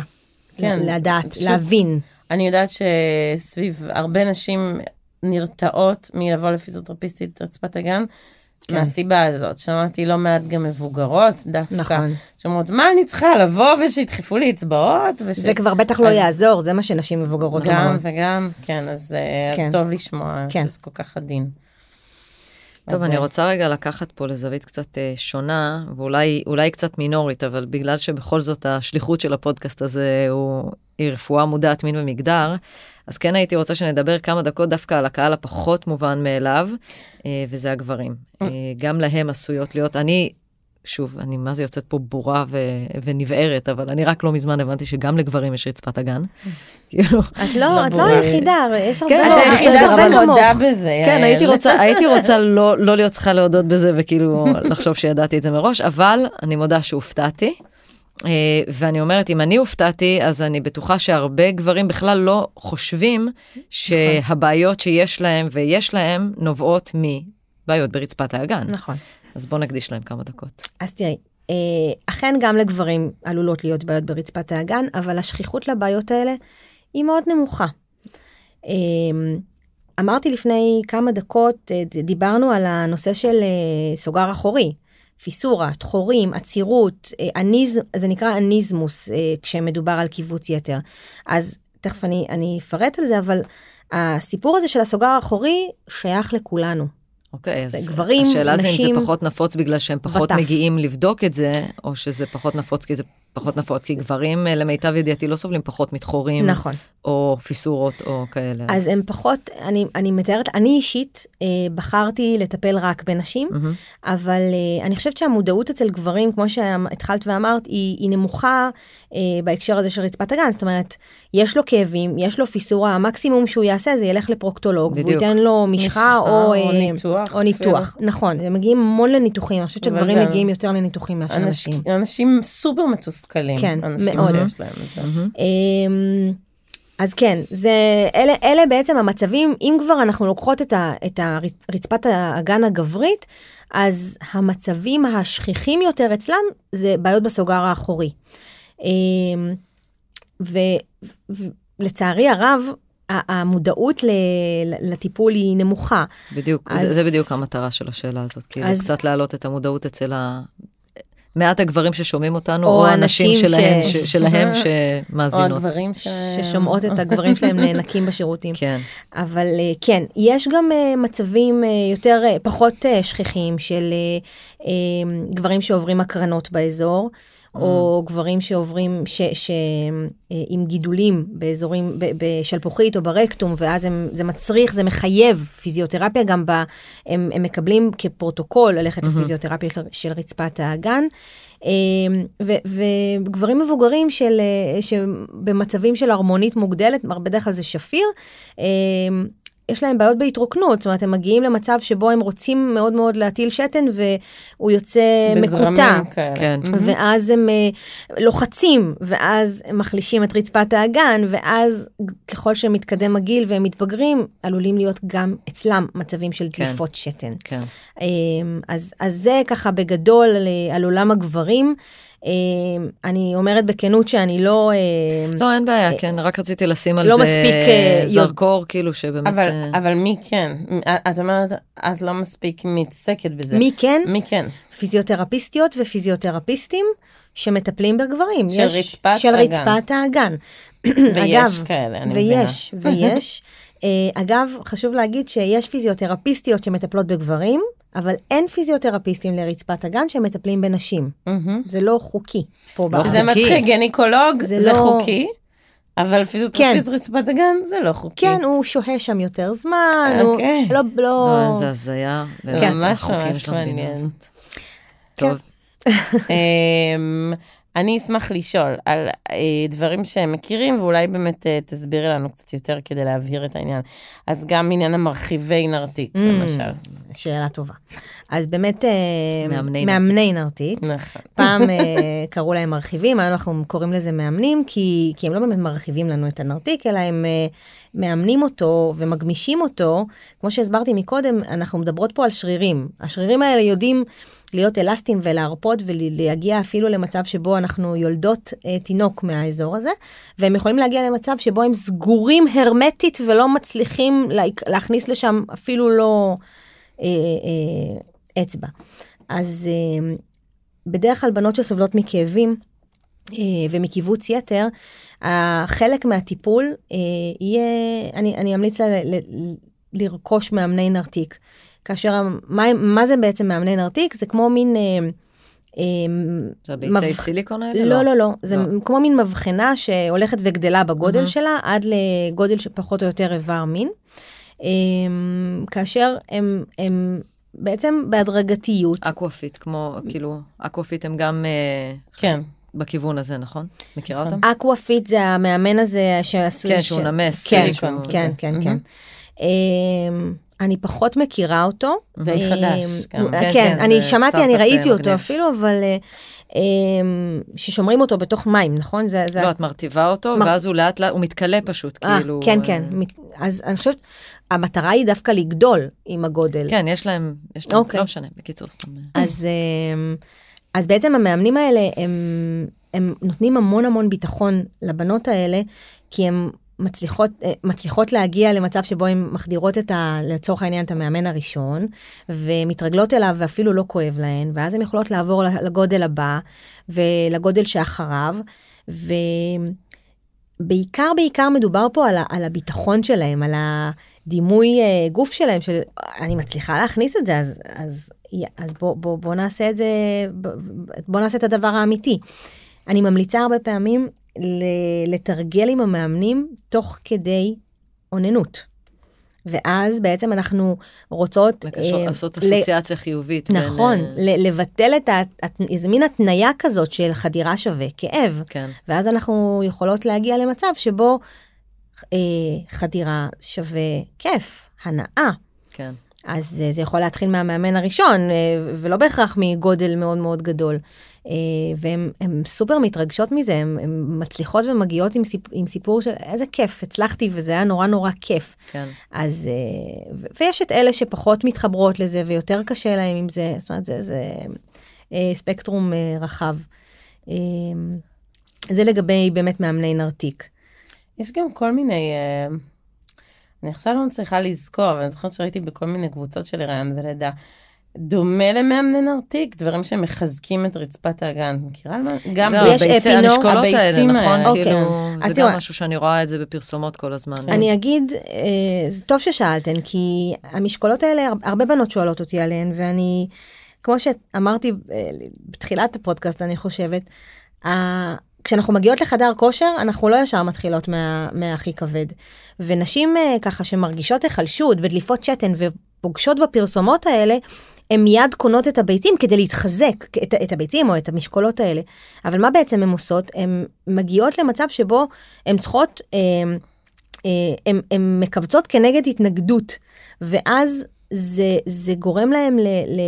[SPEAKER 2] כן,
[SPEAKER 3] לדעת,
[SPEAKER 2] פשוט-
[SPEAKER 3] להבין.
[SPEAKER 2] אני יודעת שסביב הרבה נשים נרתעות מלבוא לפיזיותרפיסטית רצפת הגן,
[SPEAKER 3] כן.
[SPEAKER 2] מהסיבה הזאת. שמעתי לא מעט גם מבוגרות דווקא,
[SPEAKER 3] נכון.
[SPEAKER 2] שאומרות, מה אני צריכה לבוא ושידחפו לי אצבעות? וש...
[SPEAKER 3] זה כבר בטח לא
[SPEAKER 2] אז-
[SPEAKER 3] יעזור, זה מה שנשים מבוגרות
[SPEAKER 2] גם
[SPEAKER 3] אומרות.
[SPEAKER 2] וגם, כן, אז, אה, אז
[SPEAKER 3] כן.
[SPEAKER 2] טוב לשמוע
[SPEAKER 3] כן.
[SPEAKER 2] שזה כל כך עדין.
[SPEAKER 1] טוב,
[SPEAKER 2] אז,
[SPEAKER 1] אני
[SPEAKER 2] אה,
[SPEAKER 1] רוצה רגע לקחת פה לזווית קצת אה, שונה, ואולי אולי קצת מינורית, אבל בגלל שבכל זאת השליחות של הפודקאסט הזה הוא, רפואה מודעת מין ומגדר, אז כן הייתי רוצה שנדבר כמה דקות דווקא על הקהל הפחות מובן מאליו, אה, וזה הגברים. אה, גם להם עשויות להיות, אני, שוב, אני מה זה יוצאת פה בורה ו- ונבערת, אבל אני רק לא מזמן הבנתי שגם לגברים יש רצפת אגן. כאילו,
[SPEAKER 3] את לא, את לא. היחידה, יש הרבה
[SPEAKER 1] כן,
[SPEAKER 3] לא,
[SPEAKER 1] בסדר, אבל-.
[SPEAKER 2] שמודה בזה,
[SPEAKER 1] כן. הייתי רוצה, הייתי רוצה לא, לא להיות צריכה להודות בזה וכאילו לחשוב שידעתי את זה מראש, אבל אני מודה שהופתעתי. אה, ואני אומרת, אם אני הופתעתי, אז אני בטוחה שהרבה גברים בכלל לא חושבים שהבעיות שיש להם ויש להם נובעות מבעיות ברצפת האגן.
[SPEAKER 3] נכון.
[SPEAKER 1] אז בואו נקדיש להם כמה דקות.
[SPEAKER 3] אז תראי, אה, אכן גם לגברים עלולות להיות בעיות ברצפת האגן, אבל השכיחות לבעיות האלה היא מאוד נמוכה. אה, אמרתי לפני כמה דקות, דיברנו על הנושא של סוגר אחורי, פיסורה, תחורים, עצירות, אה, אניז, זה נקרא אניזמוס אה, כשמדובר על קיבוץ יתר. אז תכף אני, אני אפרט על זה, אבל הסיפור הזה של הסוגר האחורי שייך לכולנו.
[SPEAKER 1] אוקיי, אז
[SPEAKER 3] גברים,
[SPEAKER 1] השאלה זה אם
[SPEAKER 3] נשים,
[SPEAKER 1] זה פחות נפוץ בגלל שהם פחות
[SPEAKER 3] וטף.
[SPEAKER 1] מגיעים לבדוק את זה, או שזה פחות נפוץ כי זה פחות נפוץ, כי גברים, אה, למיטב ידיעתי, לא סובלים פחות מתחורים,
[SPEAKER 3] נכון.
[SPEAKER 1] או פיסורות, או כאלה.
[SPEAKER 3] אז הם פחות, אני, אני מתארת, אני אישית אה, בחרתי לטפל רק בנשים,
[SPEAKER 1] מהמם.
[SPEAKER 3] אבל אה, אני חושבת שהמודעות אצל גברים, כמו שהתחלת ואמרת, היא, היא נמוכה אה, בהקשר הזה של רצפת הגן. זאת אומרת, יש לו כאבים, יש לו פיסורה, המקסימום שהוא יעשה זה ילך לפרוקטולוג, והוא
[SPEAKER 1] בדיוק.
[SPEAKER 3] ייתן לו משחה,
[SPEAKER 2] משחה,
[SPEAKER 3] או,
[SPEAKER 2] או
[SPEAKER 3] אה,
[SPEAKER 2] ניתוח
[SPEAKER 3] או ניתוח. נכון, הם מגיעים המון לניתוחים, אני חושבת שגברים
[SPEAKER 2] גם-
[SPEAKER 3] מגיעים יותר לניתוחים מאשר
[SPEAKER 2] אנשים,
[SPEAKER 3] נשים.
[SPEAKER 2] אנשים סופר מתוסכלים.
[SPEAKER 3] כן,
[SPEAKER 2] אנשים
[SPEAKER 3] מאוד.
[SPEAKER 2] שיש להם את זה.
[SPEAKER 1] מהמם.
[SPEAKER 3] אמ, אז כן, זה, אלה, אלה בעצם המצבים, אם כבר אנחנו לוקחות את, ה, את הרצפת האגן הגברית, אז המצבים השכיחים יותר אצלם זה בעיות בסוגר האחורי. אמ, ולצערי הרב, המודעות לטיפול היא נמוכה.
[SPEAKER 1] בדיוק,
[SPEAKER 3] אז-
[SPEAKER 1] זה, זה בדיוק המטרה של השאלה הזאת, כאילו
[SPEAKER 3] אז-
[SPEAKER 1] קצת להעלות את המודעות אצל ה... מעט הגברים ששומעים אותנו,
[SPEAKER 3] או
[SPEAKER 1] או הנשים שלהם,
[SPEAKER 3] ש-
[SPEAKER 1] ש... שלהם
[SPEAKER 2] או
[SPEAKER 1] שמאזינות.
[SPEAKER 2] הגברים שלהם.
[SPEAKER 3] ששומעות את הגברים שלהם נאנקים בשירותים.
[SPEAKER 1] כן,
[SPEAKER 3] אבל אה, כן, יש גם אה, מצבים אה, יותר, פחות שכיחים של גברים שעוברים הקרנות באזור, או גברים שעוברים, ש, ש, אה, עם גידולים באזורים, בשלפוחית או ברקטום, ואז הם, זה מצריך, זה מחייב פיזיותרפיה, גם ב, הם, הם מקבלים כפרוטוקול ללכת לפיזיותרפיה של, של רצפת האגן. אה, ו- וגברים מבוגרים של, אה, שבמצבים של הרמונית מוגדלת, בדרך כלל זה שפיר, יש להם בעיות בהתרוקנות, זאת אומרת, הם מגיעים למצב שבו הם רוצים מאוד מאוד להטיל שתן והוא יוצא מקוטע.
[SPEAKER 2] בזרמים כאלה.
[SPEAKER 1] כן.
[SPEAKER 2] מהמם.
[SPEAKER 3] ואז הם אה, לוחצים, ואז הם מחלישים את רצפת האגן, ואז ככל שמתקדם הגיל והם מתבגרים, עלולים להיות גם אצלם מצבים של
[SPEAKER 1] כן.
[SPEAKER 3] דליפות שתן.
[SPEAKER 1] כן.
[SPEAKER 3] אמ, אז, אז זה ככה בגדול על, על עולם הגברים. אמ, אני אומרת בכנות שאני לא... אמ,
[SPEAKER 1] לא, אין בעיה, כן, רק רציתי לשים על
[SPEAKER 3] לא
[SPEAKER 1] זה
[SPEAKER 3] אה,
[SPEAKER 1] זרקור, כאילו שבאמת...
[SPEAKER 2] אבל,
[SPEAKER 1] אה,
[SPEAKER 2] אבל מי כן? את אומרת, את לא מספיק מתעסקת בזה.
[SPEAKER 3] מי כן?
[SPEAKER 2] מי כן?
[SPEAKER 3] פיזיותרפיסטיות ופיזיותרפיסטים שמטפלים בגברים.
[SPEAKER 2] של רצפת
[SPEAKER 3] של
[SPEAKER 2] האגן.
[SPEAKER 3] רצפת האגן.
[SPEAKER 2] ויש כאלה, אני מבינה.
[SPEAKER 3] ויש, ויש. אה, אגב, חשוב להגיד שיש פיזיותרפיסטיות שמטפלות בגברים, אבל אין פיזיותרפיסטים לרצפת הגן שמטפלים בנשים.
[SPEAKER 2] מהמם.
[SPEAKER 3] זה לא חוקי פה
[SPEAKER 1] לא
[SPEAKER 3] בארץ.
[SPEAKER 2] שזה. מצחיק, גניקולוג
[SPEAKER 3] זה
[SPEAKER 2] זה
[SPEAKER 3] לא-
[SPEAKER 2] חוקי, אבל פיזיותרפיסט רצפת הגן זה לא חוקי.
[SPEAKER 3] כן, הוא שוהה שם יותר זמן, הוא
[SPEAKER 2] אוקיי.
[SPEAKER 3] לא, לא,
[SPEAKER 1] לא, זה הזיה.
[SPEAKER 2] כן. ממש ממש מעניין.
[SPEAKER 3] כן.
[SPEAKER 1] טוב,
[SPEAKER 2] אמ, אני אשמח לשאול על אה, דברים שהם מכירים, ואולי באמת אה, תסבירי לנו קצת יותר כדי להבהיר את העניין. אז גם עניין המרחיבי נרתיק,
[SPEAKER 3] Mm.
[SPEAKER 2] למשל.
[SPEAKER 3] שאלה טובה. אז באמת, אה,
[SPEAKER 1] מאמני
[SPEAKER 3] מאמני נרתיק.
[SPEAKER 2] נכון.
[SPEAKER 3] פעם אה, קראו להם מרחיבים, היום אנחנו קוראים לזה מאמנים, כי, כי הם לא באמת מרחיבים לנו את הנרתיק, אלא הם אה, מאמנים אותו ומגמישים אותו. כמו שהסברתי מקודם, אנחנו מדברות פה על שרירים. השרירים האלה יודעים להיות אלסטיים ולהרפות ולהגיע אפילו למצב שבו אנחנו יולדות אה, תינוק מהאזור הזה, והם יכולים להגיע למצב שבו הם סגורים הרמטית ולא מצליחים לה, להכניס לשם אפילו לא אה, אה, אצבע. אז אה, בדרך כלל בנות שסובלות מכאבים אה, ומקיבוץ יתר, חלק מהטיפול אה, יהיה, אני, אני אמליץ ל, לרכוש מאמני נרתיק. כאשר, מה, מה זה בעצם מאמני נרתיק? זה כמו מין... אה, אה,
[SPEAKER 1] זה הביצי
[SPEAKER 3] מבח-
[SPEAKER 1] סיליקון האלה?
[SPEAKER 3] לא, לא, לא, זה
[SPEAKER 1] לא.
[SPEAKER 3] כמו מין מבחנה שהולכת וגדלה בגודל
[SPEAKER 1] מהמם.
[SPEAKER 3] שלה עד לגודל שפחות או יותר איבר מין. אמ, כאשר הם, הם בעצם בהדרגתיות,
[SPEAKER 1] אקוואפיט, כמו, כאילו, אקוואפיט הם גם אה,
[SPEAKER 2] כן.
[SPEAKER 1] בכיוון הזה, נכון? מכירה
[SPEAKER 2] נכון.
[SPEAKER 1] אותם?
[SPEAKER 3] אקוואפיט זה המאמן הזה שעשו...
[SPEAKER 1] כן, שהוא נמס,
[SPEAKER 3] כן,
[SPEAKER 2] סיליקון
[SPEAKER 3] כן. כן, כן. אמ, אני פחות מכירה אותו.
[SPEAKER 2] די
[SPEAKER 3] אמ,
[SPEAKER 2] חדש.
[SPEAKER 3] כן,
[SPEAKER 1] כן,
[SPEAKER 3] כן,
[SPEAKER 1] זה
[SPEAKER 3] אני שמעתי, אני
[SPEAKER 1] סטארט-אפ
[SPEAKER 3] ראיתי אותו. אפילו, אבל אה, אמ, ששומרים אותו בתוך מים, נכון? זה,
[SPEAKER 1] לא, את מרטיבה אותו, ואז הוא לאט לאט, הוא מתכלה פשוט,
[SPEAKER 3] אה,
[SPEAKER 1] כאילו...
[SPEAKER 3] כן,
[SPEAKER 1] אה,
[SPEAKER 3] כן. אז אני חושבת, המטרה היא דווקא לגדול עם הגודל.
[SPEAKER 1] כן, יש להם, יש להם,
[SPEAKER 3] אוקיי.
[SPEAKER 1] לא משנה, בקיצור, סתם. אה.
[SPEAKER 3] אז, אז בעצם המאמנים האלה, הם, הם נותנים המון המון ביטחון לבנות האלה, כי הן מצליחות, אה, מצליחות להגיע למצב שבו הן מחדירות את ה... לצורך העניין את המאמן הראשון, ומתרגלות אליו ואפילו לא כואב להן, ואז הן יכולות לעבור לגודל הבא, ולגודל שאחריו, ובעיקר בעיקר מדובר פה על, על הביטחון שלהם, על הדימוי אה, גוף שלהם, של אני מצליחה להכניס את זה, אז, אז, אז בוא, בוא, בוא נעשה את זה, בוא, נעשה את הדבר האמיתי. אני ממליצה הרבה פעמים לתרגל עם המאמנים תוך כדי אוננות. ואז בעצם אנחנו רוצות...
[SPEAKER 1] מקשר-
[SPEAKER 3] אה,
[SPEAKER 1] לעשות
[SPEAKER 3] ל-
[SPEAKER 1] אסוציאציה חיובית. בין,
[SPEAKER 3] נכון,
[SPEAKER 1] אה,
[SPEAKER 3] ל- לבטל את ה... איזה מין התניה כזאת של חדירה שווה כאב.
[SPEAKER 1] כן,
[SPEAKER 3] ואז אנחנו יכולות להגיע למצב שבו אה, חדירה שווה כיף, הנאה.
[SPEAKER 1] כן.
[SPEAKER 3] אז אה, זה יכול להתחיל מהמאמן הראשון, אה, ולא בהכרח מגודל מאוד מאוד גדול. אה, והן הן סופר מתרגשות מזה, הן מצליחות ומגיעות עם, סיפ, עם סיפור של איזה כיף, הצלחתי וזה היה נורא נורא כיף.
[SPEAKER 1] כן.
[SPEAKER 3] אז, אה, ו- ויש את אלה שפחות מתחברות לזה ויותר קשה להם עם זה, זאת אומרת, זה, זה אה, ספקטרום אה, רחב. אה, זה לגבי באמת מאמני נרתיק.
[SPEAKER 2] יש גם כל מיני, אה, אני עכשיו לא מצליחה לזכור, אבל אני זוכרת שראיתי בכל מיני קבוצות של הריון ולידה. דומה למאמני נרתיק, דברים שמחזקים את רצפת האגן. מכירה על מה? גם
[SPEAKER 3] יש
[SPEAKER 1] הביצי- המשקולות האלה, נכון?
[SPEAKER 2] האלה.
[SPEAKER 3] אוקיי.
[SPEAKER 1] כאילו, זה גם משהו שאני רואה את זה בפרסומות כל הזמן.
[SPEAKER 3] אני אגיד, אה, זה טוב ששאלתן, כי המשקולות האלה, הר- הרבה בנות שואלות אותי עליהן, ואני, כמו שאמרתי אה, בתחילת הפודקאסט, אני חושבת, כשאנחנו מגיעות לחדר כושר, אנחנו לא ישר מתחילות מה, מהכי כבד. ונשים אה, ככה שמרגישות היחלשות ודליפות שתן ופוגשות בפרסומות האלה, הן מיד קונות את הביצים כדי להתחזק, את, את הביצים או את המשקולות האלה. אבל מה בעצם הן עושות? הן מגיעות למצב שבו הן צריכות, הן, הן, הן מכווצות כנגד התנגדות, ואז זה, זה גורם להם ל, ל,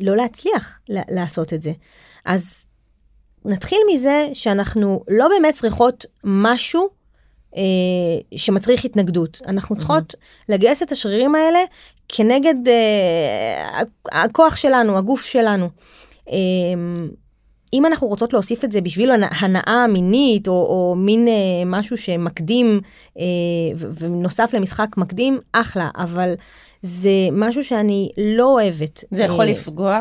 [SPEAKER 3] לא להצליח לעשות את זה. אז נתחיל מזה שאנחנו לא באמת צריכות משהו אה, שמצריך התנגדות. אנחנו צריכות לגייס את השרירים האלה כנגד אה, הכוח שלנו, הגוף שלנו. אה, אם אנחנו רוצות להוסיף את זה בשביל הנ- הנאה מינית או, או מין אה, משהו שמקדים אה, ונוסף למשחק מקדים, אחלה, אבל זה משהו שאני לא אוהבת.
[SPEAKER 2] זה יכול
[SPEAKER 3] אה,
[SPEAKER 2] לפגוע?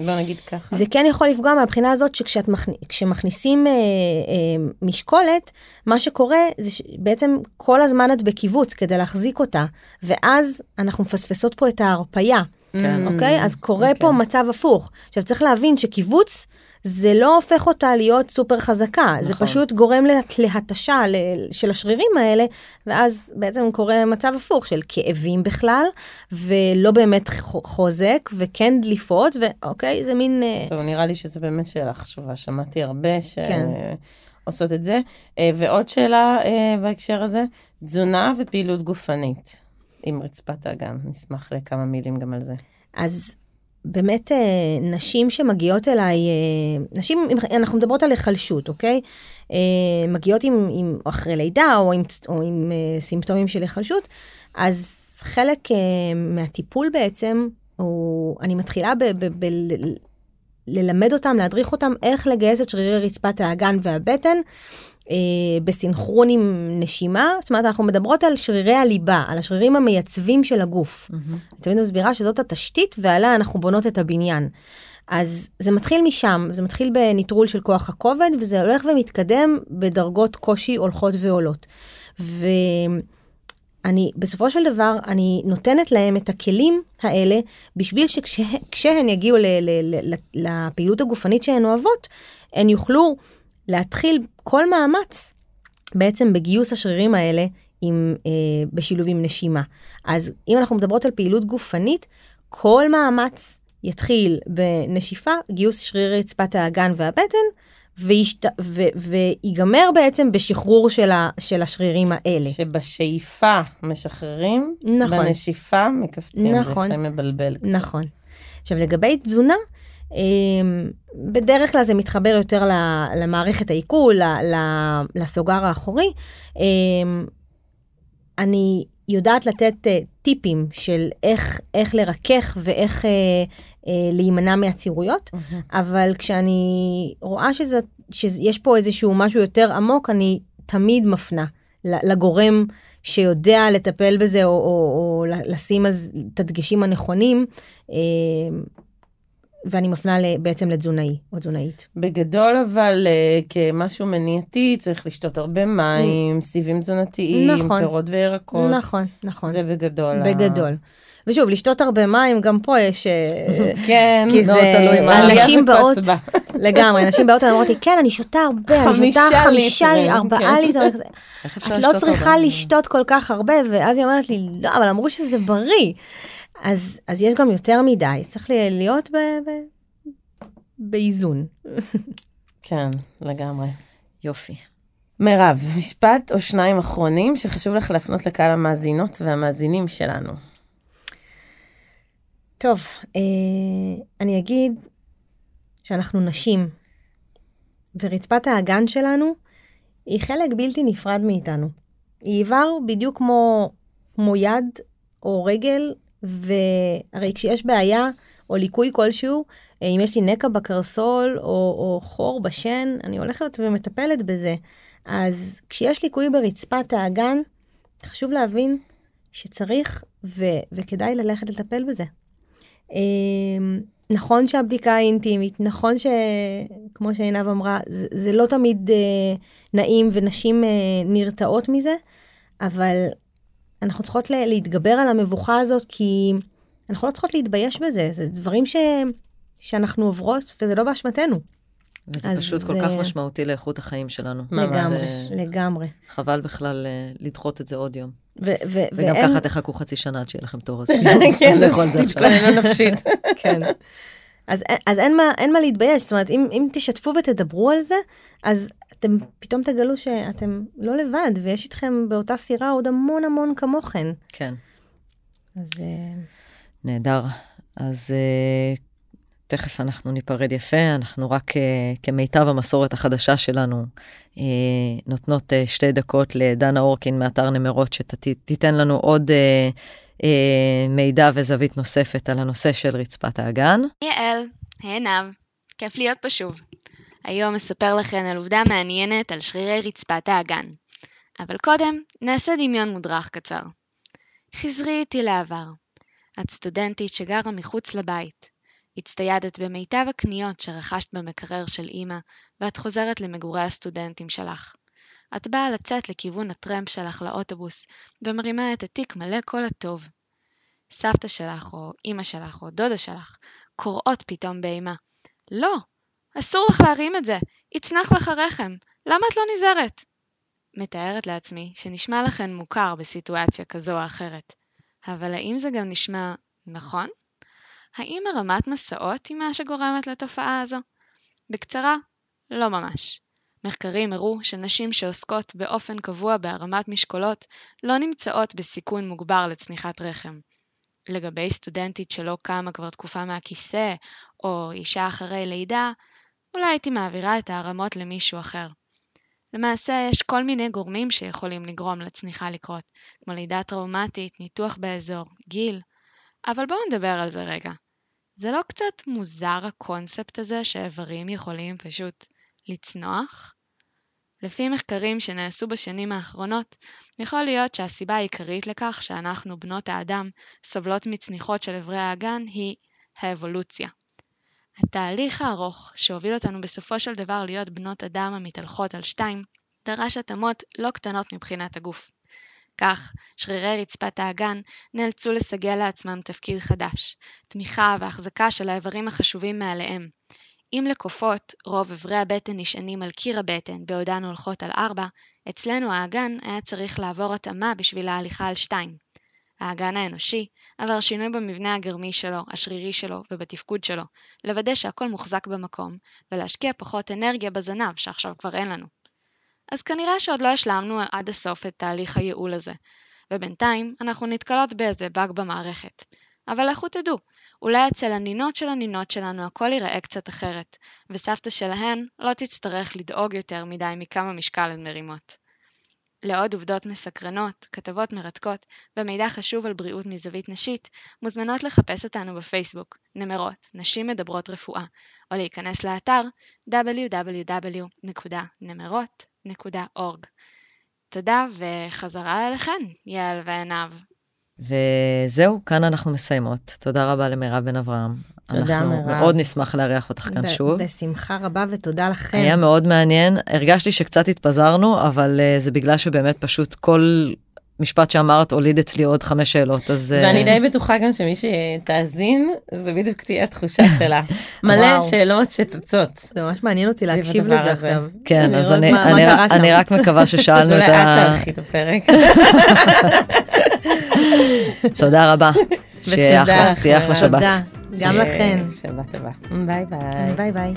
[SPEAKER 2] בוא נגיד ככה.
[SPEAKER 3] זה כן יכול לפגוע מהבחינה הזאת שכשמכניסים אה, אה, משקולת, מה שקורה זה שבעצם כל הזמן את בקיבוץ כדי להחזיק אותה, ואז אנחנו מפספסות פה את ההרפייה,
[SPEAKER 1] כן.
[SPEAKER 3] אוקיי? אז קורה
[SPEAKER 2] אוקיי.
[SPEAKER 3] פה מצב הפוך. עכשיו צריך להבין שקיבוץ זה לא הופך אותה להיות סופר חזקה, נכון. זה פשוט גורם להתשה של השרירים האלה, ואז בעצם קורה מצב הפוך של כאבים בכלל, ולא באמת חוזק, וכן דליפות, ואוקיי, זה מין...
[SPEAKER 2] אה, טוב, נראה לי שזו באמת שאלה חשובה, שמעתי הרבה ש... כן. עושות את זה. אה, ועוד שאלה אה, בהקשר הזה, תזונה ופעילות גופנית עם רצפת האגן. נשמח לכמה מילים גם על זה.
[SPEAKER 3] אז באמת אה, נשים שמגיעות אליי, נשים, אנחנו מדברות על היחלשות, אוקיי? מגיעות עם, עם אחרי לידה או עם, או עם סימפטומים של היחלשות, אז חלק מהטיפול בעצם, הוא, אני מתחילה ב, ב, ב, ללמד אותם, להדריך אותם איך לגייס את שרירי רצפת האגן והבטן. אה, בסינכרון עם נשימה, זאת אומרת אנחנו מדברות על שרירי הליבה, על השרירים המייצבים של הגוף. Mm-hmm. אני תמיד מסבירה שזאת התשתית ועליה אנחנו בונות את הבניין. אז זה מתחיל משם, זה מתחיל בניטרול של כוח הכובד וזה הולך ומתקדם בדרגות קושי הולכות ועולות. ו... אני, בסופו של דבר, אני נותנת להם את הכלים האלה, בשביל שכשהן יגיעו ל, ל, ל, לפעילות הגופנית שהן אוהבות, הן יוכלו להתחיל כל מאמץ בעצם בגיוס השרירים האלה עם, אה, בשילוב עם נשימה. אז אם אנחנו מדברות על פעילות גופנית, כל מאמץ יתחיל בנשיפה, גיוס שרירי רצפת האגן והבטן, וישת... ו... ויגמר בעצם בשחרור של, ה... של השרירים האלה.
[SPEAKER 2] שבשאיפה משחררים, נכון. בנשיפה מקפצים, נכון. זה מבלבל קצת.
[SPEAKER 3] נכון. עכשיו לגבי תזונה, בדרך כלל זה מתחבר יותר למערכת העיכול, לסוגר האחורי. אמ, אני יודעת לתת uh, טיפים של איך, איך לרכך ואיך uh, uh, להימנע מעצירויות, mm-hmm. אבל כשאני רואה שזה, שיש פה איזשהו משהו יותר עמוק, אני תמיד מפנה לגורם שיודע לטפל בזה או, או, או לשים על את הדגשים הנכונים. Uh, ואני מפנה בעצם לתזונאי או תזונאית.
[SPEAKER 2] בגדול אבל uh, כמשהו מניעתי צריך לשתות הרבה מים, סיבים תזונתיים, נכון, פירות וירקות.
[SPEAKER 3] נכון, נכון.
[SPEAKER 2] זה בגדול.
[SPEAKER 3] בגדול. ה... ושוב, לשתות הרבה מים, גם פה יש...
[SPEAKER 2] אה, כן,
[SPEAKER 3] מאוד תלוי מה. אנשים באות, לגמרי, אנשים באות, אמרתי, כן, אני שותה הרבה, אני שותה חמישה לי, ארבעה כן. ליטר. את לא צריכה לשתות כל כך הרבה, ואז היא אומרת לי, לא, אבל אמרו שזה בריא. אז, אז יש גם יותר מדי, צריך להיות ב, ב, באיזון.
[SPEAKER 2] כן, לגמרי.
[SPEAKER 1] יופי.
[SPEAKER 2] מירב, משפט או שניים אחרונים שחשוב לך להפנות לקהל המאזינות והמאזינים שלנו.
[SPEAKER 3] טוב, אה, אני אגיד שאנחנו נשים, ורצפת האגן שלנו היא חלק בלתי נפרד מאיתנו. היא איבר בדיוק כמו, כמו יד או רגל והרי כשיש בעיה או ליקוי כלשהו, אה, אם יש לי נקע בקרסול או, או חור בשן, אני הולכת ומטפלת בזה. אז כשיש ליקוי ברצפת האגן, חשוב להבין שצריך ו- וכדאי ללכת לטפל בזה. אמ, נכון שהבדיקה היא אינטימית, נכון שכמו שעינב אמרה, זה, זה לא תמיד אה, נעים ונשים אה, נרתעות מזה, אבל אנחנו צריכות להתגבר על המבוכה הזאת, כי אנחנו לא צריכות להתבייש בזה, זה דברים ש... שאנחנו עוברות, וזה לא באשמתנו.
[SPEAKER 1] וזה פשוט זה... כל כך משמעותי לאיכות החיים שלנו.
[SPEAKER 3] לגמרי, זה... לגמרי.
[SPEAKER 1] חבל בכלל אה, לדחות את זה עוד יום.
[SPEAKER 3] ו- ו-
[SPEAKER 1] וגם ואין... ככה תחכו חצי שנה עד שיהיה לכם תור, אז
[SPEAKER 2] כן, לאכול את זה עכשיו. תתכוננו נפשית.
[SPEAKER 3] כן. אז, אז אין, מה, אין מה להתבייש, זאת אומרת, אם, אם תשתפו ותדברו על זה, אז אתם פתאום תגלו שאתם לא לבד, ויש איתכם באותה סירה עוד המון המון כמוכן.
[SPEAKER 1] כן.
[SPEAKER 3] אז... אה,
[SPEAKER 1] נהדר. אז uh, תכף אנחנו ניפרד יפה, אנחנו רק uh, כמיטב המסורת החדשה שלנו uh, נותנות uh, שתי דקות לדנה אורקין מאתר נמרות, שתיתן לנו עוד מידע וזווית נוספת על הנושא של רצפת האגן.
[SPEAKER 4] יעל, עינב, כיף להיות פה שוב. היום אספר לכן על עובדה מעניינת על שרירי רצפת האגן. אבל קודם, נעשה דמיון מודרך קצר. חזרי איתי לעבר. את סטודנטית שגרה מחוץ לבית. הצטיידת במיטב הקניות שרכשת במקרר של אמא, ואת חוזרת למגורי הסטודנטים שלך. את באה לצאת לכיוון הטרמפ שלך לאוטובוס, ומרימה את התיק מלא כל הטוב. סבתא שלך, או אמא שלך, או דודה שלך, קוראות פתאום באימה. לא, אסור לך להרים את זה, יצנח לך רחם, למה את לא נזהרת? מתארת לעצמי שנשמע לכן מוכר בסיטואציה כזו או אחרת, אבל האם זה גם נשמע נכון? האם הרמת מסעות היא מה שגורמת לתופעה הזו? בקצרה, לא ממש. מחקרים הראו שנשים שעוסקות באופן קבוע בהרמת משקולות לא נמצאות בסיכון מוגבר לצניחת רחם. לגבי סטודנטית שלא קמה כבר תקופה מהכיסא, או אישה אחרי לידה, אולי הייתי מעבירה את ההרמות למישהו אחר. למעשה, יש כל מיני גורמים שיכולים לגרום לצניחה לקרות, כמו לידה טראומטית, ניתוח באזור, גיל, אבל בואו נדבר על זה רגע. זה לא קצת מוזר הקונספט הזה שאיברים יכולים פשוט לצנוח? לפי מחקרים שנעשו בשנים האחרונות, יכול להיות שהסיבה העיקרית לכך שאנחנו, בנות האדם, סובלות מצניחות של איברי האגן היא האבולוציה. התהליך הארוך שהוביל אותנו בסופו של דבר להיות בנות אדם המתהלכות על שתיים, דרש התאמות לא קטנות מבחינת הגוף. כך, שרירי רצפת האגן נאלצו לסגל לעצמם תפקיד חדש, תמיכה והחזקה של האיברים החשובים מעליהם. אם לקופות רוב אברי הבטן נשענים על קיר הבטן בעודן הולכות על ארבע, אצלנו האגן היה צריך לעבור התאמה בשביל ההליכה על שתיים. האגן האנושי עבר שינוי במבנה הגרמי שלו, השרירי שלו ובתפקוד שלו, לוודא שהכל מוחזק במקום, ולהשקיע פחות אנרגיה בזנב שעכשיו כבר אין לנו. אז כנראה שעוד לא השלמנו עד הסוף את תהליך הייעול הזה, ובינתיים אנחנו נתקלות באיזה באג במערכת. אבל לכו תדעו, אולי אצל הנינות של הנינות שלנו הכל ייראה קצת אחרת, וסבתא שלהן לא תצטרך לדאוג יותר מדי מכמה משקל הן מרימות. לעוד עובדות מסקרנות, כתבות מרתקות ומידע חשוב על בריאות מזווית נשית, מוזמנות לחפש אותנו בפייסבוק, נמרות, נשים מדברות רפואה, או להיכנס לאתר www.נמרות.org. תודה וחזרה אליכן, יעל ועינב.
[SPEAKER 1] וזהו, כאן אנחנו מסיימות. תודה רבה למירב בן אברהם.
[SPEAKER 2] תודה,
[SPEAKER 1] אנחנו
[SPEAKER 2] מירב.
[SPEAKER 1] מאוד נשמח לארח אותך כאן
[SPEAKER 3] ב-
[SPEAKER 1] שוב.
[SPEAKER 3] בשמחה רבה ותודה לכם.
[SPEAKER 1] היה מאוד מעניין, הרגשתי שקצת התפזרנו, אבל uh, זה בגלל שבאמת פשוט כל משפט שאמרת הוליד אצלי עוד חמש שאלות, אז... uh,
[SPEAKER 2] ואני די בטוחה גם שמי שתאזין, זה בדיוק תהיה התחושה שלה. מלא
[SPEAKER 3] וואו.
[SPEAKER 2] שאלות שצצות.
[SPEAKER 3] זה ממש מעניין אותי להקשיב לזה
[SPEAKER 2] הזה.
[SPEAKER 3] עכשיו.
[SPEAKER 1] כן, אז אני,
[SPEAKER 3] מה- מה
[SPEAKER 1] אני,
[SPEAKER 3] שם.
[SPEAKER 1] אני רק מקווה
[SPEAKER 2] אז
[SPEAKER 1] ששאלנו
[SPEAKER 2] אולי
[SPEAKER 1] את ה...
[SPEAKER 2] תערכי את הפרק.
[SPEAKER 1] תודה רבה. שיהיה
[SPEAKER 2] ושתודה
[SPEAKER 1] אחלה- שתהיה אחלה שבת.
[SPEAKER 3] גם
[SPEAKER 2] ש-
[SPEAKER 3] לכן.
[SPEAKER 2] שבת טובה. ביי ביי.
[SPEAKER 3] ביי ביי.